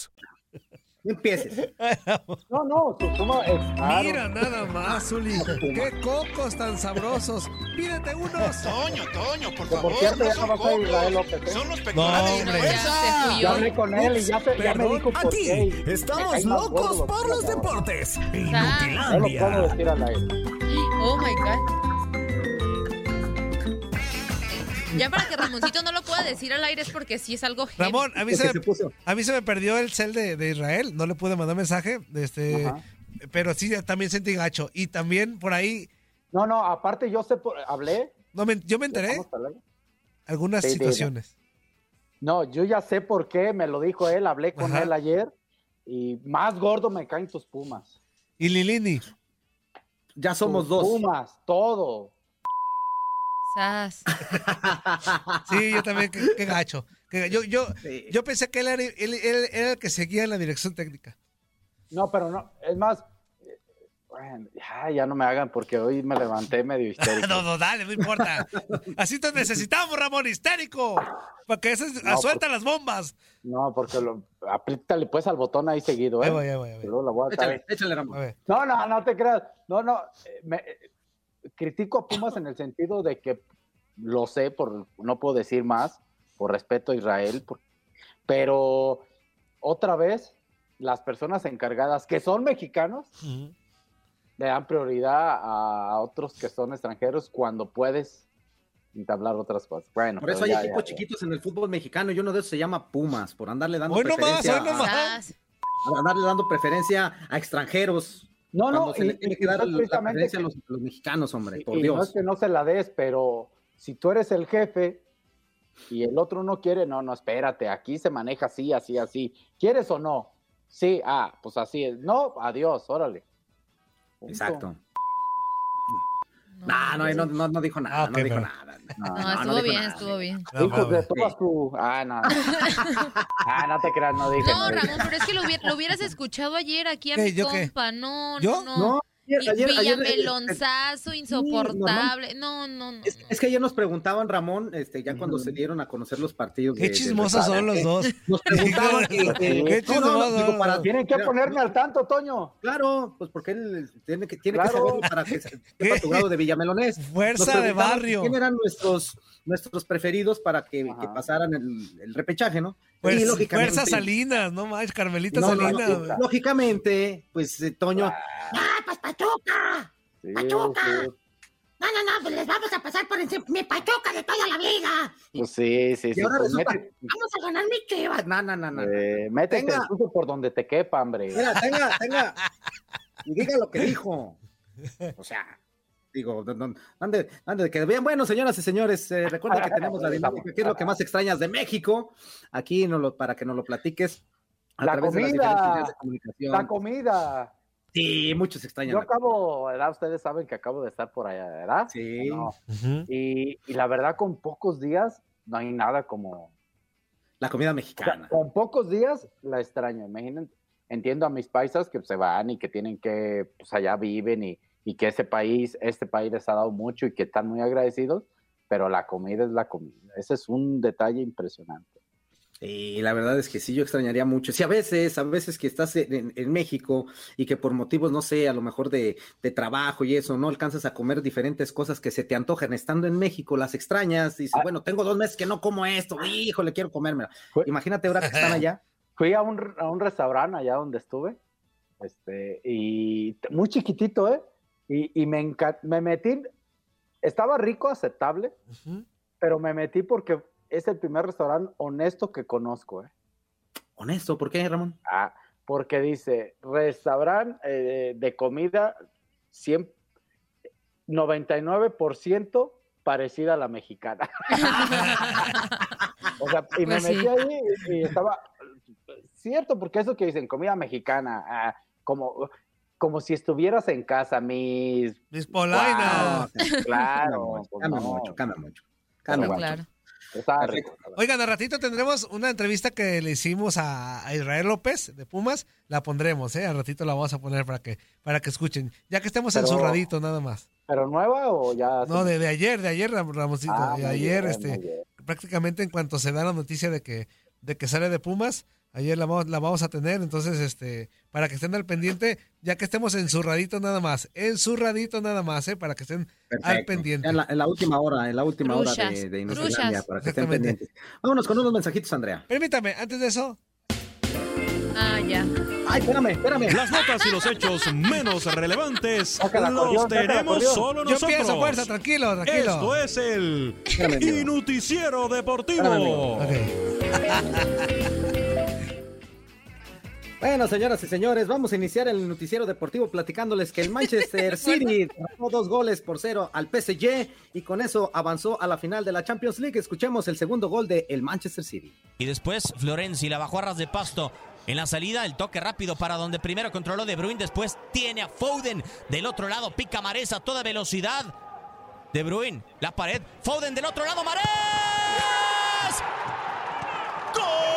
No empieces. (laughs) No, no, es caro. Mira nada más, Zuli. Qué cocos tan sabrosos. Pídete unos. Toño, Toño, por favor. por cierto, no ya no vas a Israel López, ¿eh? Son los No, pectorales de hombre. Ya. Ya hablé con él y ya, se, ya me dijo por Aquí qué. estamos locos por los deportes. No lo puedo Inutilandia. decir al aire. Oh my God. Ya para que Ramoncito no lo pueda decir al aire es porque sí es algo heavy. Ramón, a mí, se se me, a mí se me perdió el cel de, de Israel. No le pude mandar mensaje. Este, Ajá. pero sí, también sentí gacho. Y también por ahí, No, no, aparte yo sé, por, hablé. no me- yo me enteré algunas Sí, situaciones. No, yo ya sé por qué, me lo dijo él, hablé con Ajá. él ayer y más gordo me caen tus pumas. Y Lilini, Ya somos Tus dos. Pumas, todo. Sas. (laughs) sí, yo también, qué, qué gacho. Que yo, yo, Sí. yo pensé que él era, él- él era el que seguía en la dirección técnica. No, pero no, es más, bueno, ya, ya no me hagan porque hoy me levanté medio (laughs) histérico. No, no, dale, no importa. Así te necesitamos, Ramón, histérico. Para que No, suelta las bombas. No, porque lo, apriétale pues al botón ahí seguido, ¿eh? Ahí voy, ahí voy, ahí voy. Luego la voy a Échale, échale, Ramón. A. No, no, no te creas. No, no. eh, me- eh, critico a Pumas en el sentido de que lo sé, por no puedo decir más, por respeto a Israel, por- pero otra vez las personas encargadas que son mexicanos Ujú. le dan prioridad a otros que son extranjeros cuando puedes entablar otras cosas. Bueno, Por eso hay ya, equipos ya, ya. chiquitos en el fútbol mexicano y uno de esos se llama Pumas, por andarle dando Hoy no más, preferencia hoy no más. Sas. a, andarle dando preferencia a extranjeros. No, no, cuando se y- le tiene y que dar no la a que- los, a los mexicanos, hombre, Y- por y no Dios. es que no se la des, pero si tú eres el jefe y el otro no quiere, no, no, espérate, aquí se maneja así, así, así. ¿Quieres o no? Sí, ah, pues así es. No, adiós, órale. Punto. Exacto. No, No, no, no, no, no dijo nada, Ah, no dijo pero- nada. No, No, no estuvo dijo bien, nada. estuvo bien. De todas tu... Ah, no. (laughs) ah, no te creas, no dije. No. Ramón, pero es que lo, hubiera- lo hubieras escuchado ayer aquí a ¿Qué? mi ¿Yo qué? compa. No, ¿Yo? no, no. Ayer, ayer, Villamelonzazo, insoportable. No, no, no. Es, que ayer nos preguntaban, Ramón, este, ya cuando se dieron a conocer los partidos. Qué de- chismosos de- son los dos. Nos (laughs) preguntaban que, que- Qué no, no, no, chismosos. digo, para- Tienen que Mira, ponerme al tanto, Toño. Claro, pues porque él tiene que, tiene que saberlo para que sepa tu grado de (laughs) Villamelonés. Fuerza de barrio. ¿Quién eran nuestros, nuestros preferidos para que, que pasaran el, el repechaje, no? Fuerza, Y lógicamente- Fuerza Salinas, no más, Carmelita No, no, no, Salinas. güey. lógicamente, pues eh, Toño, ¡Ah, pues Pachuca! Sí, Pachuca. sí. No, no, no, pues les vamos a pasar por encima. Mi Pachuca de toda la vida. Pues sí, sí, y sí. ahora pues resulta, mete- Vamos a ganar mi chivas. no, no, no, no. eh, métete Tenga. por donde te quepa, hombre. Mira, tenga, tenga, y diga lo que dijo. O sea, digo, ande, ande de que bien, bueno, señoras y señores, eh, recuerda que tenemos la (laughs) dinámica, ¿qué es lo que más extrañas de México? Aquí no lo, para que nos lo platiques a La través de las comida. diferentes vías de comunicación. La comida. Sí, muchos extrañan. Yo acabo, ¿verdad? Ustedes saben que acabo de estar por allá, ¿verdad? Sí. No. Ujú. Y, y la verdad, con pocos días, no hay nada como... La comida o sea, mexicana. con pocos días la extraño. Imaginen, entiendo a mis paisas que se van y que tienen que, pues allá viven y, y que ese país, este país les ha dado mucho y que están muy agradecidos, pero la comida es la comida. Ese es un detalle impresionante. Y la verdad es que sí, yo extrañaría mucho. Sí, a veces, a veces que estás en, en- México y que por motivos, no sé, a lo mejor de, de trabajo y eso, no alcanzas a comer diferentes cosas que se te antojan estando en México, las extrañas, dices, Ah. bueno, tengo dos meses que no como esto, híjole, quiero comérmela. Imagínate ahora que están (laughs) allá. Fui a un, a un restaurante allá donde estuve, este, y muy chiquitito, ¿eh? Y, y me, enca- me metí, estaba rico, aceptable, pero me metí porque es el primer restaurante honesto que conozco, ¿eh? Honesto, ¿por qué, Ramón? Ah, porque dice, restaurante eh, de comida 100, 99% parecida a la mexicana. (laughs) o sea, y me Pues sí. metí ahí y, y estaba, cierto, porque eso que dicen, comida mexicana, ah, como, como si estuvieras en casa, mis... Mis polainas. Wow, (laughs) claro. pues Cambia no. mucho, cambia mucho. Cambia mucho. claro. Está rico. Oigan, al ratito tendremos una entrevista que le hicimos a, a Israel López de Pumas. La pondremos, ¿eh? Al ratito la vamos a poner para que, para que escuchen. Ya que estemos Pero- encerraditos nada más. ¿Pero nueva o ya? No, de, de ayer, de ayer, Ram- Ramosito. Ah, de ayer, bien, este, bien. prácticamente en cuanto se da la noticia de que, de que sale de Pumas, ayer la, vamos- la vamos a tener. Entonces, este, para que estén al pendiente, ya que estemos encerraditos nada más. Encerraditos nada más, ¿eh? Para que estén al pendiente. En la, en la última hora, en la última hora de, de para que estén pendientes. Vámonos con unos mensajitos, Andrea. Permítame, antes de eso, Ah, ya. Ay, espérame, espérame. Las notas y los hechos menos relevantes los tenemos solo yo nosotros. empiezo, fuerza, tranquilo, tranquilo. Esto es el. Inuticiero Deportivo. Espérame. Bueno, señoras y señores, vamos a iniciar el noticiero deportivo platicándoles que el Manchester (laughs) City ganó dos goles por cero al PSG y con eso avanzó a la final de la Champions League. Escuchemos el segundo gol de el Manchester City. Y después Florenzi la bajó a ras de pasto. En la salida, el toque rápido para donde primero controló De Bruyne, después tiene a Foden del otro lado, pica Marés a toda velocidad. De Bruyne, la pared, Foden del otro lado, Marés. ¡Gol!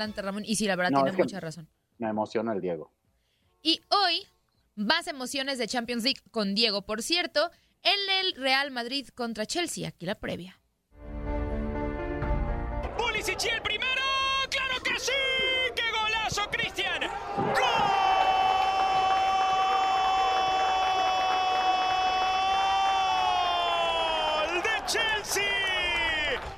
Adelante Ramón. Y sí, la verdad No, tiene mucha razón. me emociona el Diego. Y hoy, más emociones de Champions League con Diego, por cierto, en el Real Madrid contra Chelsea. Aquí la previa. Pulisic y el primero, claro que sí, qué golazo Cristian. ¡Gol de Chelsea!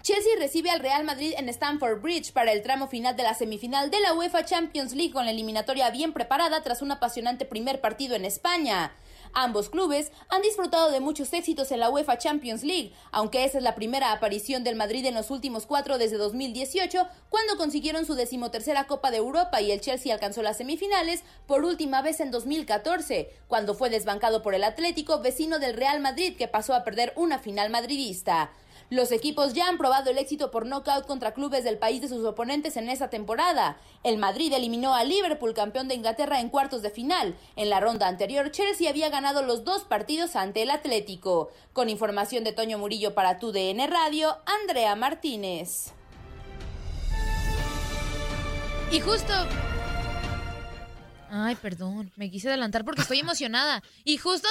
Chelsea recibe al Real Madrid en Stamford Bridge para el tramo final de la semifinal de la UEFA Champions League con la eliminatoria bien preparada tras un apasionante primer partido en España. Ambos clubes han disfrutado de muchos éxitos en la UEFA Champions League, aunque esa es la primera aparición del Madrid en los últimos cuatro desde 2018, cuando consiguieron su decimotercera Copa de Europa y el Chelsea alcanzó las semifinales por última vez en 2014, cuando fue desbancado por el Atlético, vecino del Real Madrid, que pasó a perder una final madridista. Los equipos ya han probado el éxito por nocaut contra clubes del país de sus oponentes en esta temporada. El Madrid eliminó a Liverpool, campeón de Inglaterra, en cuartos de final. En la ronda anterior, Chelsea había ganado los dos partidos ante el Atlético. Con información de Toño Murillo para tu DN Radio, Andrea Martínez. Y justo. Ay, perdón, me quise adelantar porque estoy emocionada. Y justo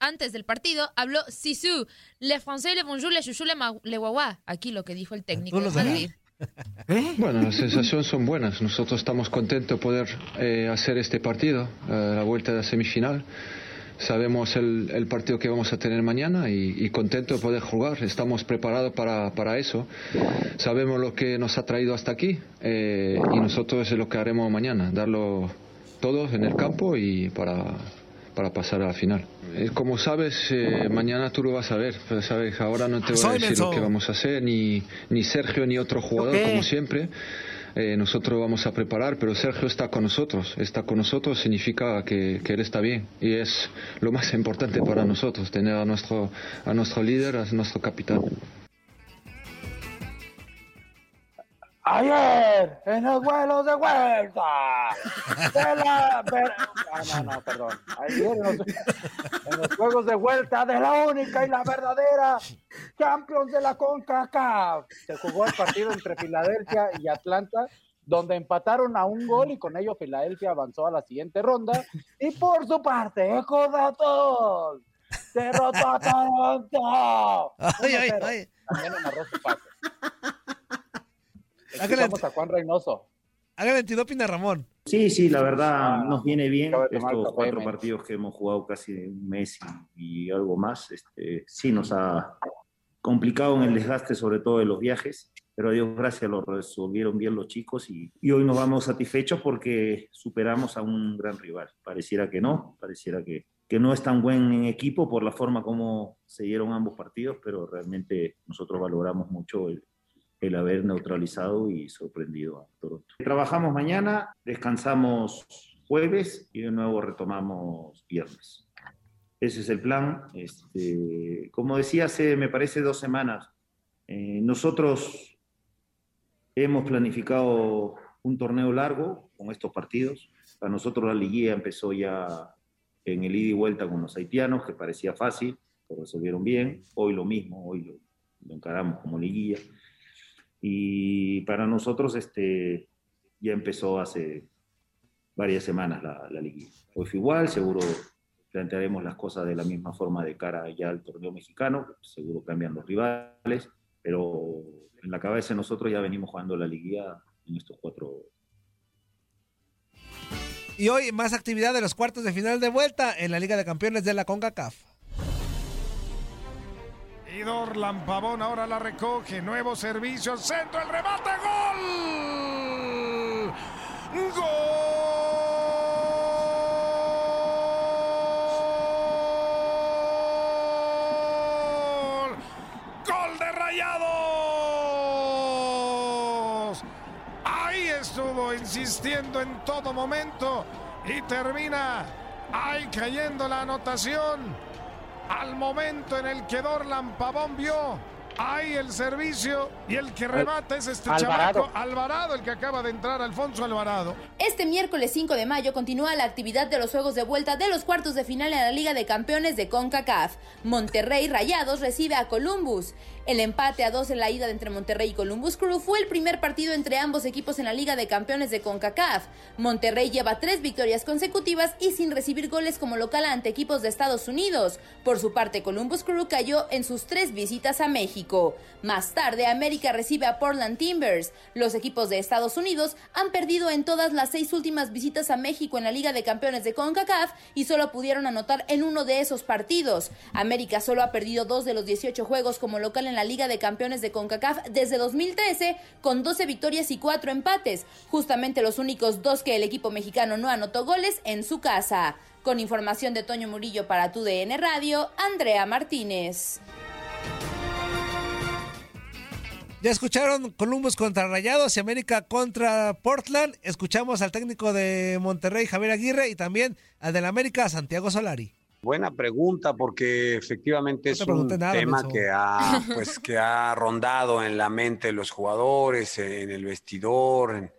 antes del partido habló Sisu, le français, le bonjour, le chouchou, le, ma- le guagua. Aquí lo que dijo el técnico de. Madrid. (laughs) Bueno, las sensaciones son buenas. Nosotros estamos contentos de poder eh, hacer este partido, eh, la vuelta de la semifinal. Sabemos el, el partido que vamos a tener mañana y, y contentos de poder jugar. Estamos preparados para, para eso. Sabemos lo que nos ha traído hasta aquí eh, y nosotros es lo que haremos mañana, darlo todo en el campo y para, para pasar a la final. Como sabes, eh, mañana tú lo vas a ver, pero sabes, ahora no te voy a decir lo que vamos a hacer, ni, ni Sergio ni otro jugador, como siempre. Eh, nosotros vamos a preparar, pero Sergio está con nosotros. Está con nosotros significa que, que él está bien y es lo más importante para nosotros, tener a nuestro, a nuestro líder, a nuestro capitán. Ayer, en los vuelos de vuelta, de la... Ah, no, no, perdón. Ayer en los, en los juegos de vuelta de la única y la verdadera Champions de la CONCACAF. Se jugó el partido entre Filadelfia y Atlanta donde empataron a un gol y con ello Filadelfia avanzó a la siguiente ronda. Y por su parte, Datos derrotó a Toronto. Ay, ay, ay. También narró su pase. Hágale, Escuchamos a Juan Reynoso. hágale antidoping Ramón. Sí, sí, la verdad nos viene bien estos cuatro partidos que hemos jugado casi un mes y, y algo más. Este, sí nos ha complicado en el desgaste, sobre todo de los viajes, pero a Dios gracias lo resolvieron bien los chicos y, y hoy nos vamos satisfechos porque superamos a un gran rival. Pareciera que no, pareciera que, que no es tan buen en equipo por la forma como se dieron ambos partidos, pero realmente nosotros valoramos mucho el, el haber neutralizado y sorprendido a Toronto. Trabajamos mañana, descansamos jueves y de nuevo retomamos viernes. Ese es el plan. Este, como decía hace, me parece, dos semanas, eh, nosotros hemos planificado un torneo largo con estos partidos. Para nosotros la liguilla empezó ya en el ida y vuelta con los haitianos, que parecía fácil, lo resolvieron bien. Hoy lo mismo, hoy lo, lo encaramos como liguilla. Y para nosotros este, ya empezó hace varias semanas la, la liguilla. Hoy fue igual, seguro plantearemos las cosas de la misma forma de cara ya al torneo mexicano, seguro cambian los rivales, pero en la cabeza nosotros ya venimos jugando la liguilla en estos cuatro. Y hoy más actividad de los cuartos de final de vuelta en la Liga de Campeones de la CONCACAF. Y Dorlan Pavón ahora la recoge. Nuevo servicio centro. El remate. ¡Gol! ¡Gol! ¡Gol de Rayados! Ahí estuvo insistiendo en todo momento. Y termina ahí cayendo la anotación al momento en el que Dorlan Pavón vio ahí el servicio y el que remata es este Alvarado. chamaco Alvarado, el que acaba de entrar, Alfonso Alvarado. Este miércoles 5 de mayo continúa la actividad de los juegos de vuelta de los cuartos de final en la Liga de Campeones de CONCACAF. Monterrey Rayados recibe a Columbus. El empate a dos en la ida entre Monterrey y Columbus Crew fue el primer partido entre ambos equipos en la Liga de Campeones de CONCACAF. Monterrey lleva tres victorias consecutivas y sin recibir goles como local ante equipos de Estados Unidos. Por su parte, Columbus Crew cayó en sus tres visitas a México. Más tarde, América recibe a Portland Timbers. Los equipos de Estados Unidos han perdido en todas las seis últimas visitas a México en la Liga de Campeones de CONCACAF y solo pudieron anotar en uno de esos partidos. América solo ha perdido dos de los 18 juegos como local en la Liga de Campeones de CONCACAF desde 2013 con 12 victorias y 4 empates, justamente los únicos dos que el equipo mexicano no anotó goles en su casa. Con información de Toño Murillo para tu DN Radio, Andrea Martínez. Ya escucharon Columbus contra Rayados y América contra Portland. Escuchamos al técnico de Monterrey, Javier Aguirre, y también al del América, Santiago Solari. Buena pregunta, porque efectivamente No es te un nada, tema que ha, pues, que ha rondado en la mente de los jugadores, en el vestidor, en,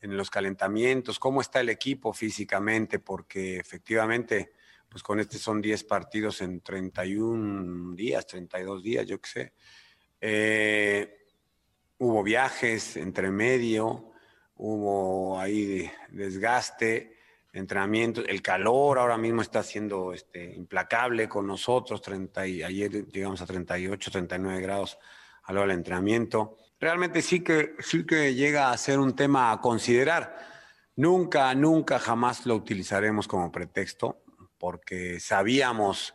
en los calentamientos, cómo está el equipo físicamente, porque efectivamente, pues con este son 10 partidos en 31 días, 32 días, yo qué sé. Eh, hubo viajes entre medio, hubo ahí desgaste, entrenamiento, el calor ahora mismo está siendo este, implacable con nosotros, 30 y, ayer llegamos a 38, 39 grados a lo del entrenamiento. Realmente sí que, sí que llega a ser un tema a considerar. Nunca, nunca, jamás lo utilizaremos como pretexto, porque sabíamos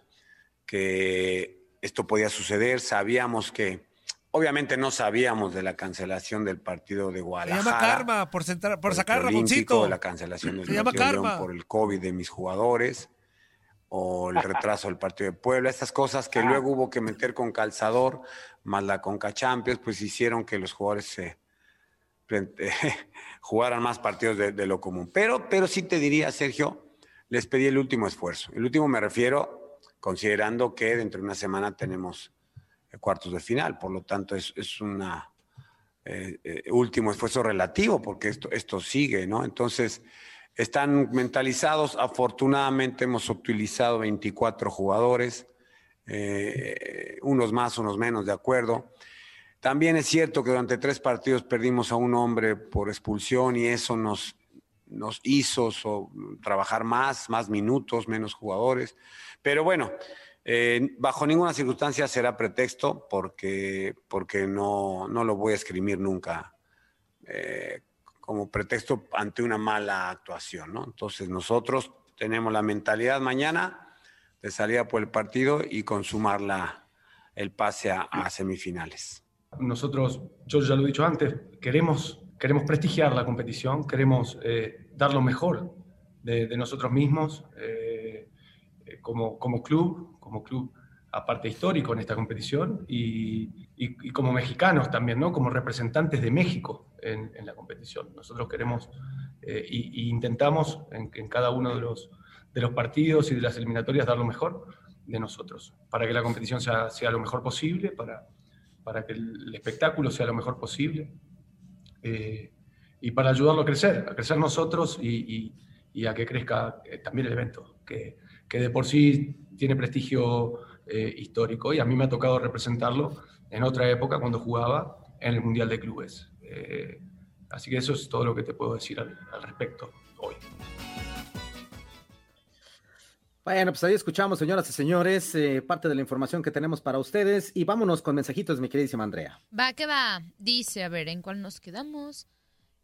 que esto podía suceder, sabíamos que, obviamente no sabíamos de la cancelación del partido de Se Guadalajara. llama Karma por, sentar- por sacar Ramoncito. la cancelación del Se llama partido de por el COVID de mis jugadores o el retraso del partido de Puebla, estas cosas que luego hubo que meter con calzador, más la Conca Champions, pues hicieron que los jugadores se (laughs) jugaran más partidos de, de lo común. Pero, pero sí te diría, Sergio, les pedí el último esfuerzo. El último me refiero considerando que dentro de una semana tenemos cuartos de final, por lo tanto es, es una eh, eh, último esfuerzo relativo, porque esto, esto sigue, ¿no? Entonces, están mentalizados. Afortunadamente hemos utilizado 24 jugadores, eh, unos más, unos menos, de acuerdo. también es cierto que durante tres partidos perdimos a un hombre por expulsión y eso nos, nos hizo trabajar más, más minutos, menos jugadores. Pero bueno, eh, bajo ninguna circunstancia será pretexto porque, porque no, no lo voy a escribir nunca eh, como pretexto ante una mala actuación. ¿no? Entonces nosotros tenemos la mentalidad mañana de salir a por el partido y consumar la, el pase a- semifinales. Nosotros, yo ya lo he dicho antes, queremos, queremos prestigiar la competición, queremos eh, dar lo mejor de, de nosotros mismos como, como club, como club aparte histórico en esta competición y, y- y como mexicanos también, ¿no? como representantes de México en, en la competición. Nosotros queremos eh, y, y intentamos en, en cada uno de los, de los partidos y de las eliminatorias dar lo mejor de nosotros, para que la competición sea, sea lo mejor posible, para, para que el espectáculo sea lo mejor posible eh, y para ayudarlo a crecer, a crecer nosotros y, a que crezca eh, también el evento, que, que de por sí tiene prestigio eh, histórico y a mí me ha tocado representarlo en otra época cuando jugaba en el Mundial de Clubes. Eh, así que eso es todo lo que te puedo decir al, al respecto hoy. Bueno, pues ahí escuchamos, señoras y señores, eh, parte de la información que tenemos para ustedes y vámonos con mensajitos, mi queridísima Andrea. Va, que va. Dice, a ver, ¿en cuál nos quedamos?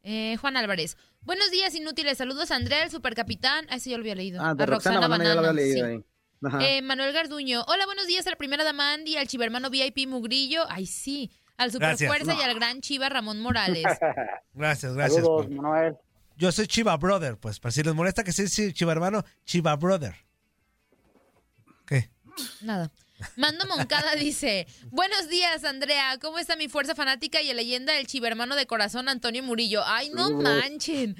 Eh, Juan Álvarez. Buenos días, inútiles. Saludos a Andrea, el supercapitán. Ah, sí, ya lo había leído. Ah, de a Roxana, Roxana Banana, ya lo Banana. había leído sí. ahí. Eh, Manuel Garduño. Hola, buenos días a la primera dama Andy, al chivermano VIP Mugrillo. Ay, sí. Al Superfuerza y al gran Chiva Ramón Morales. (laughs) Gracias, gracias. Saludos, por- Manuel. Yo soy Chiva Brother, pues, para si les molesta que sea Chiva hermano, Chiva Brother. ¿Qué? Nada. Mando Moncada dice, buenos días Andrea, ¿cómo está mi fuerza fanática y el leyenda del chivermano de corazón Antonio Murillo? Ay, no manchen.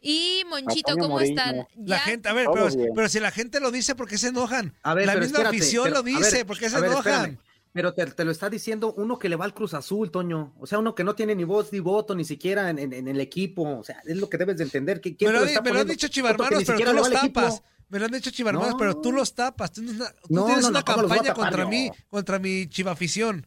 Y Monchito, Antonio ¿cómo Murillo. están? La Ya- gente, a ver, pero, pero si la gente lo dice, ¿por qué se enojan? A ver, la pero misma espérate, afición pero- lo dice, ver, ¿por qué se ver, enojan? espérame. Pero te, te lo está diciendo uno que le va al Cruz Azul, Toño. O sea, uno que no tiene ni voz ni voto ni siquiera en, en- en el equipo. O sea, es lo que debes de entender. que te lo, está lo han dicho chivarmanos, ni pero siquiera tú los equipo. Me lo han dicho chivarmanos, No. pero tú los tapas. Tú, no- tú No, tienes no, una no, ¿cómo los voy a campaña tapar contra mí, contra mi chivafición.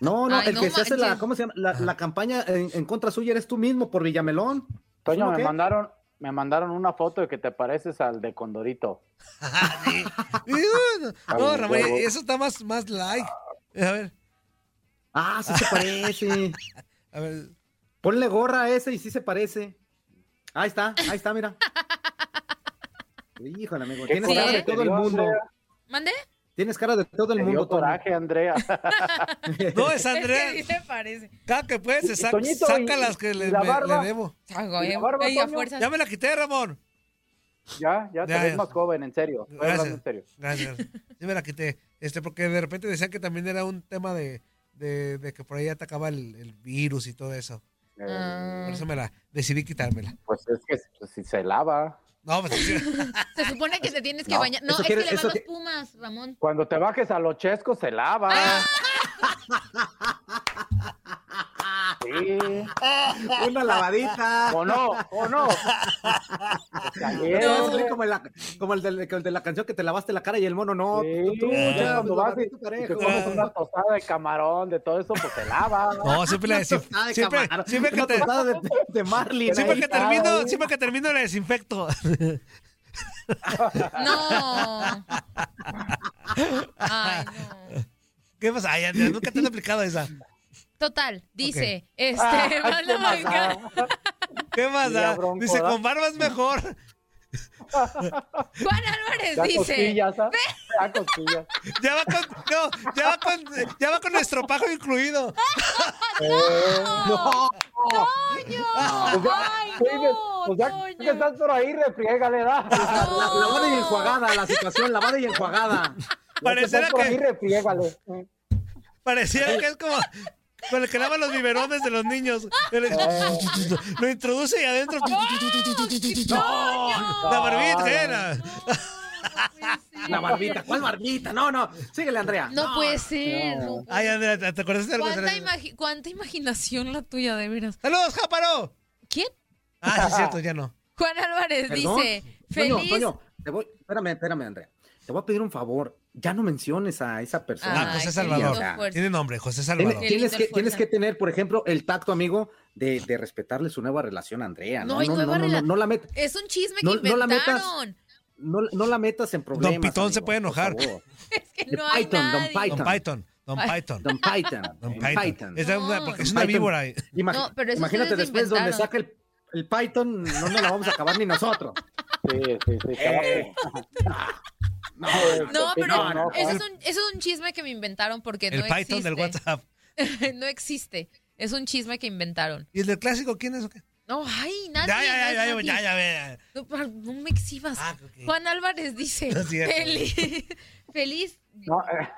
No, no, Ay, el no que se hace la. ¿cómo se llama? La, la campaña en, en contra suya eres tú mismo por Villamelón. Toño, ¿Cómo me qué? mandaron, me mandaron una foto de que te pareces al de Condorito. (laughs) (laughs) No, Ramón, eso está más, más like. A ver. Ah, sí se (laughs) parece. A ver. Ponle gorra a ese y sí se parece. Ahí está, ahí está, mira. Híjole, amigo. ¿Qué Tienes cara de todo el te mundo. ¿Mande? Tienes cara de todo el Te mundo, coraje, Andrea. (laughs) No, es Andrea. Sí se parece. Cada que puedes, se saca las que le, le debo. Hago, ¿Y la eh. barba, Ey, a Toño? fuerzas. Ya me la quité, Ramón. Ya, ya te ves más joven, en serio. Hablando en serio. Gracias. (laughs) Sí me la quité. Este, porque de repente decían que también era un tema de, de, de que por ahí atacaba el, el virus y todo eso. Ah. Por eso me la decidí quitármela. Pues es que pues, si se lava. No, pues sí. (laughs) Se supone que te tienes que No, bañar. No, es quiere- que le van los qui- pumas, Ramón. Cuando te bajes a los chescos, se lava. (laughs) Sí. (laughs) Una lavadita. ¿O no? ¿O no? No, como, el, como el, de, el de la canción que te lavaste la cara y el mono no. Sí, tú, tú, ya cuando vas y, te comes una tostada de camarón, de todo eso, pues se lava. No, siempre la siempre, camarón, siempre que una te- tostada de, de Marlin. siempre que termino, siempre que termino la desinfecto. No. (laughs) Ay, no. ¿Qué pasa? Ay, Andrea, nunca te han aplicado esa. Total, dice, Ok. este, Ah, (laughs) manda ¿qué más Moncada. ¿Qué más Mira, da? bronco, Dice, con barba es mejor. Juan Álvarez Ya dice. costillas, ¿ah? Ya costillas. (laughs) Ya va con, no, ya va con, ya va con nuestro pajo incluido. No. Pues ya, oye, pues ya que estás por ahí, refriégale, da. La, lavada y enjuagada, la situación, lavada y enjuagada. Pareciera que que- ahí, refriégale. Pareciera que es como con el que lava los biberones de los niños. (laughs) Lo introduce y adentro. No, la barbita era. La barbita, ¿cuál barbita? No, no. Síguele, Andrea. No puede ser. no. Ay, Andrea, ¿te te acuerdas de algo? ¿Cuánta, imagi- cuánta imaginación la tuya, de veras. ¡Saludos, Jáparo! ¿Quién? Ah, sí, es cierto, ya no. Juan Álvarez Perdón. dice, Toño, feliz. Toño, Te voy, espérame, espérame, Andrea. Te voy a pedir un favor. Ya no menciones a esa persona. Ah, José Salvador. Tiene nombre, José Salvador. Tienes, tienes que, tienes que tener, por ejemplo, el tacto, amigo, de, de respetarle su nueva relación a Andrea. No, No, hay no, no, nueva no, no, la metas. Es un chisme No- que no la metas. inventaron. No, no la metas en problemas. Don Pitón se puede enojar. favor. (laughs) no hay Python, Don. Python. Don Python. (laughs) Don. Python. Don Python. Don Python. Es una- porque es una víbora. ahí. No, pero Imagínate después donde inventaron. saca el, el Python, no nos la vamos a acabar ni nosotros. (laughs) Sí, sí, sí. Eh, (laughs) No, No, pero no, no, eso, es un, eso es un chisme que me inventaron porque El no Python existe. del WhatsApp. (laughs) no existe. Es un chisme que inventaron. ¿Y el del clásico quién es o qué? No, ay, nadie. Ya, ya, ya, es ya, nadie. ya, ya, ya. No, me exhibas. Juan Álvarez dice, feliz, (laughs) feliz. No, eh,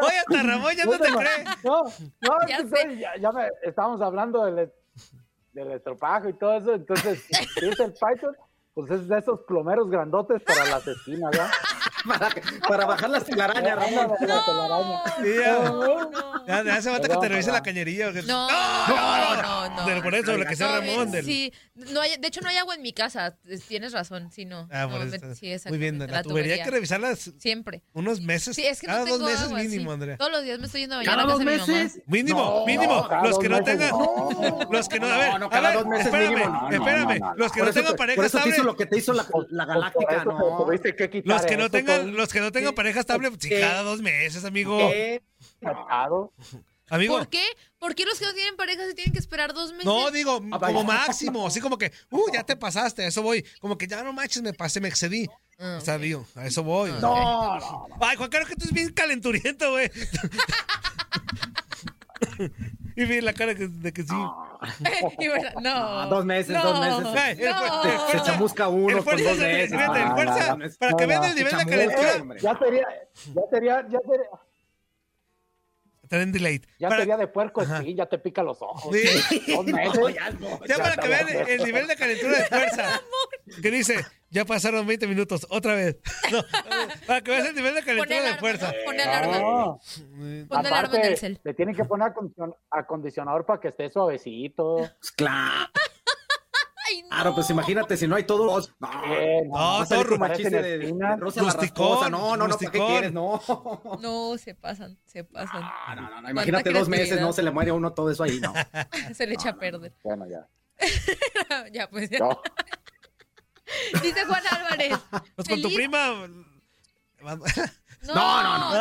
Oye, hasta Ramón ya no te no, cree. No, no, Ya es que estoy- ya, ya me, estábamos hablando del, del estropajo y todo eso, entonces, es el Python, pues es de esos plomeros grandotes para las esquinas, ¿ya? (laughs) para, para bajar las telarañas, Ramón. La. Sí, ya. No, Ya, ya hace falta que te revise la cañería. No, no, no, no, no. Pero por eso, lo que sea No, Ramón. del- Sí, no hay- de hecho no hay agua en mi casa. es- Tienes razón, sí, no. Ah, no, por eso. sí, Muy bien, exactamente, la tubería hay que revisarlas Siempre. unos meses. Sí, es que cada no tengo dos meses agua, mínimo, sí. Andrea. Todos los días me estoy yendo a bañar ¿Cada a casa dos de mi mamá. meses? Mínimo, No, mínimo. los que no tengan. no. Los que no. A ver, No, no, a cada ver, dos meses espérame. No, no, espérame. no, no. Los que no tengan te- pareja por eso te hizo estable. lo que te hizo la, la galáctica, ¿no? Los que no eso, tengan, los que no tengan pareja estable, sí, ¿Qué? cada dos meses, amigo. Amigo. ¿Por qué? ¿Por qué los que no tienen pareja se tienen que esperar dos meses? No, digo, Ah, como máximo, así como que, uh, ya te pasaste, a eso voy. Como que ya no manches, me pasé, me excedí. Ah, O sea, digo, a eso voy. sea. No, no, no. Ay, Juan Carlos, que tú es bien calenturiento, güey. (laughs) (laughs) y vi la cara que- de que sí. (laughs) Y verdad, no. Dos meses, no, dos meses. Ay, no. fu- Se chamusca uno El con fuerza, dos meses. fíjate, el Ah, fuerza, no, no, no, para que no, vean no, el nivel de calentura. Ya sería, ya sería, ya sería, delay. ya Para- sería de puerco espín, ya te pica los ojos. Sí. Dos meses. No, ya no. Ya para que vean el nivel de calentura de fuerza. (laughs) Que dice, ya pasaron 20 minutos, otra vez. (laughs) No, para que veas el nivel de calentura de fuerza. ¿no? Pone alarma. No. Pon alarma en el cel. le tienen que poner acondicion- acondicionador para que esté suavecito. Pues claro. (laughs) Ay, no. Claro, pues imagínate si no hay todo. No, Eh, No, todo como parecen chiste de, de. Rosa Rusticón. No, no, no, ¿para qué quieres? No. No, se pasan, se pasan. No, no, no, Cuánta Imagínate dos meses, no se le muere a uno todo eso ahí, no. (laughs) Se le echa a perder. Bueno, ya. ya, pues ya. No. (laughs) Dice Juan Álvarez. Pues (laughs) con tu prima. (laughs) No, No, no, no.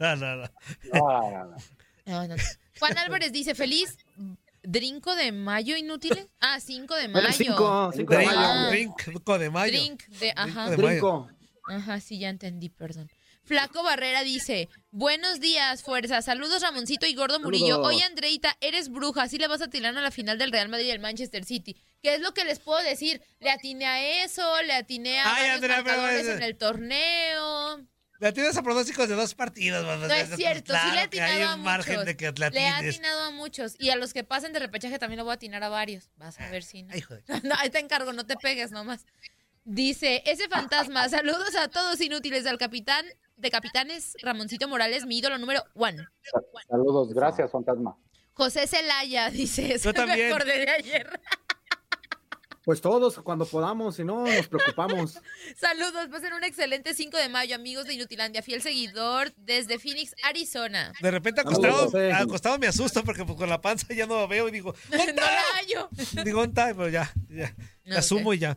No, no, no. No, no, no. No, no. Juan Álvarez dice, feliz drinco de mayo inútiles. Ah, 5 de mayo. Era cinco, cinco de mayo. drink de mayo. Drink de, ajá. de mayo. Brinco. Ajá, sí, ya entendí, perdón. Flaco Barrera dice, buenos días, fuerza. Saludos, Ramoncito y Gordo Murillo. Saludos. Oye, Andreita, eres bruja. Así le vas a tirar a la final del Real Madrid y el Manchester City. ¿Qué es lo que les puedo decir? Le atiné a eso, le atiné a Ay, Andrea, marcadores en el torneo. La tienes a pronósticos de dos partidos. No es cierto, sí le he atinado a muchos. de que Le he atinado a muchos. Y a los que pasen de repechaje también lo voy a atinar a varios. Vas a ver si no. Ay, joder. (laughs) No, ahí te encargo, no te pegues nomás. Dice, ese fantasma, saludos a todos inútiles, al capitán de capitanes Ramoncito Morales, mi ídolo número one. Saludos, gracias, fantasma. José Celaya, (laughs) dice, eso Yo (laughs) me también. acordé de ayer. Pues todos, cuando podamos, si no, nos preocupamos. (laughs) Saludos, pasen un excelente 5 de mayo, amigos de Inutilandia, fiel seguidor desde Phoenix, Arizona. De repente acostado, José. acostado me asusto porque pues, con la panza ya no veo y digo, (laughs) no la hallo. digo. Pero ya, ya. No, La asumo y ya.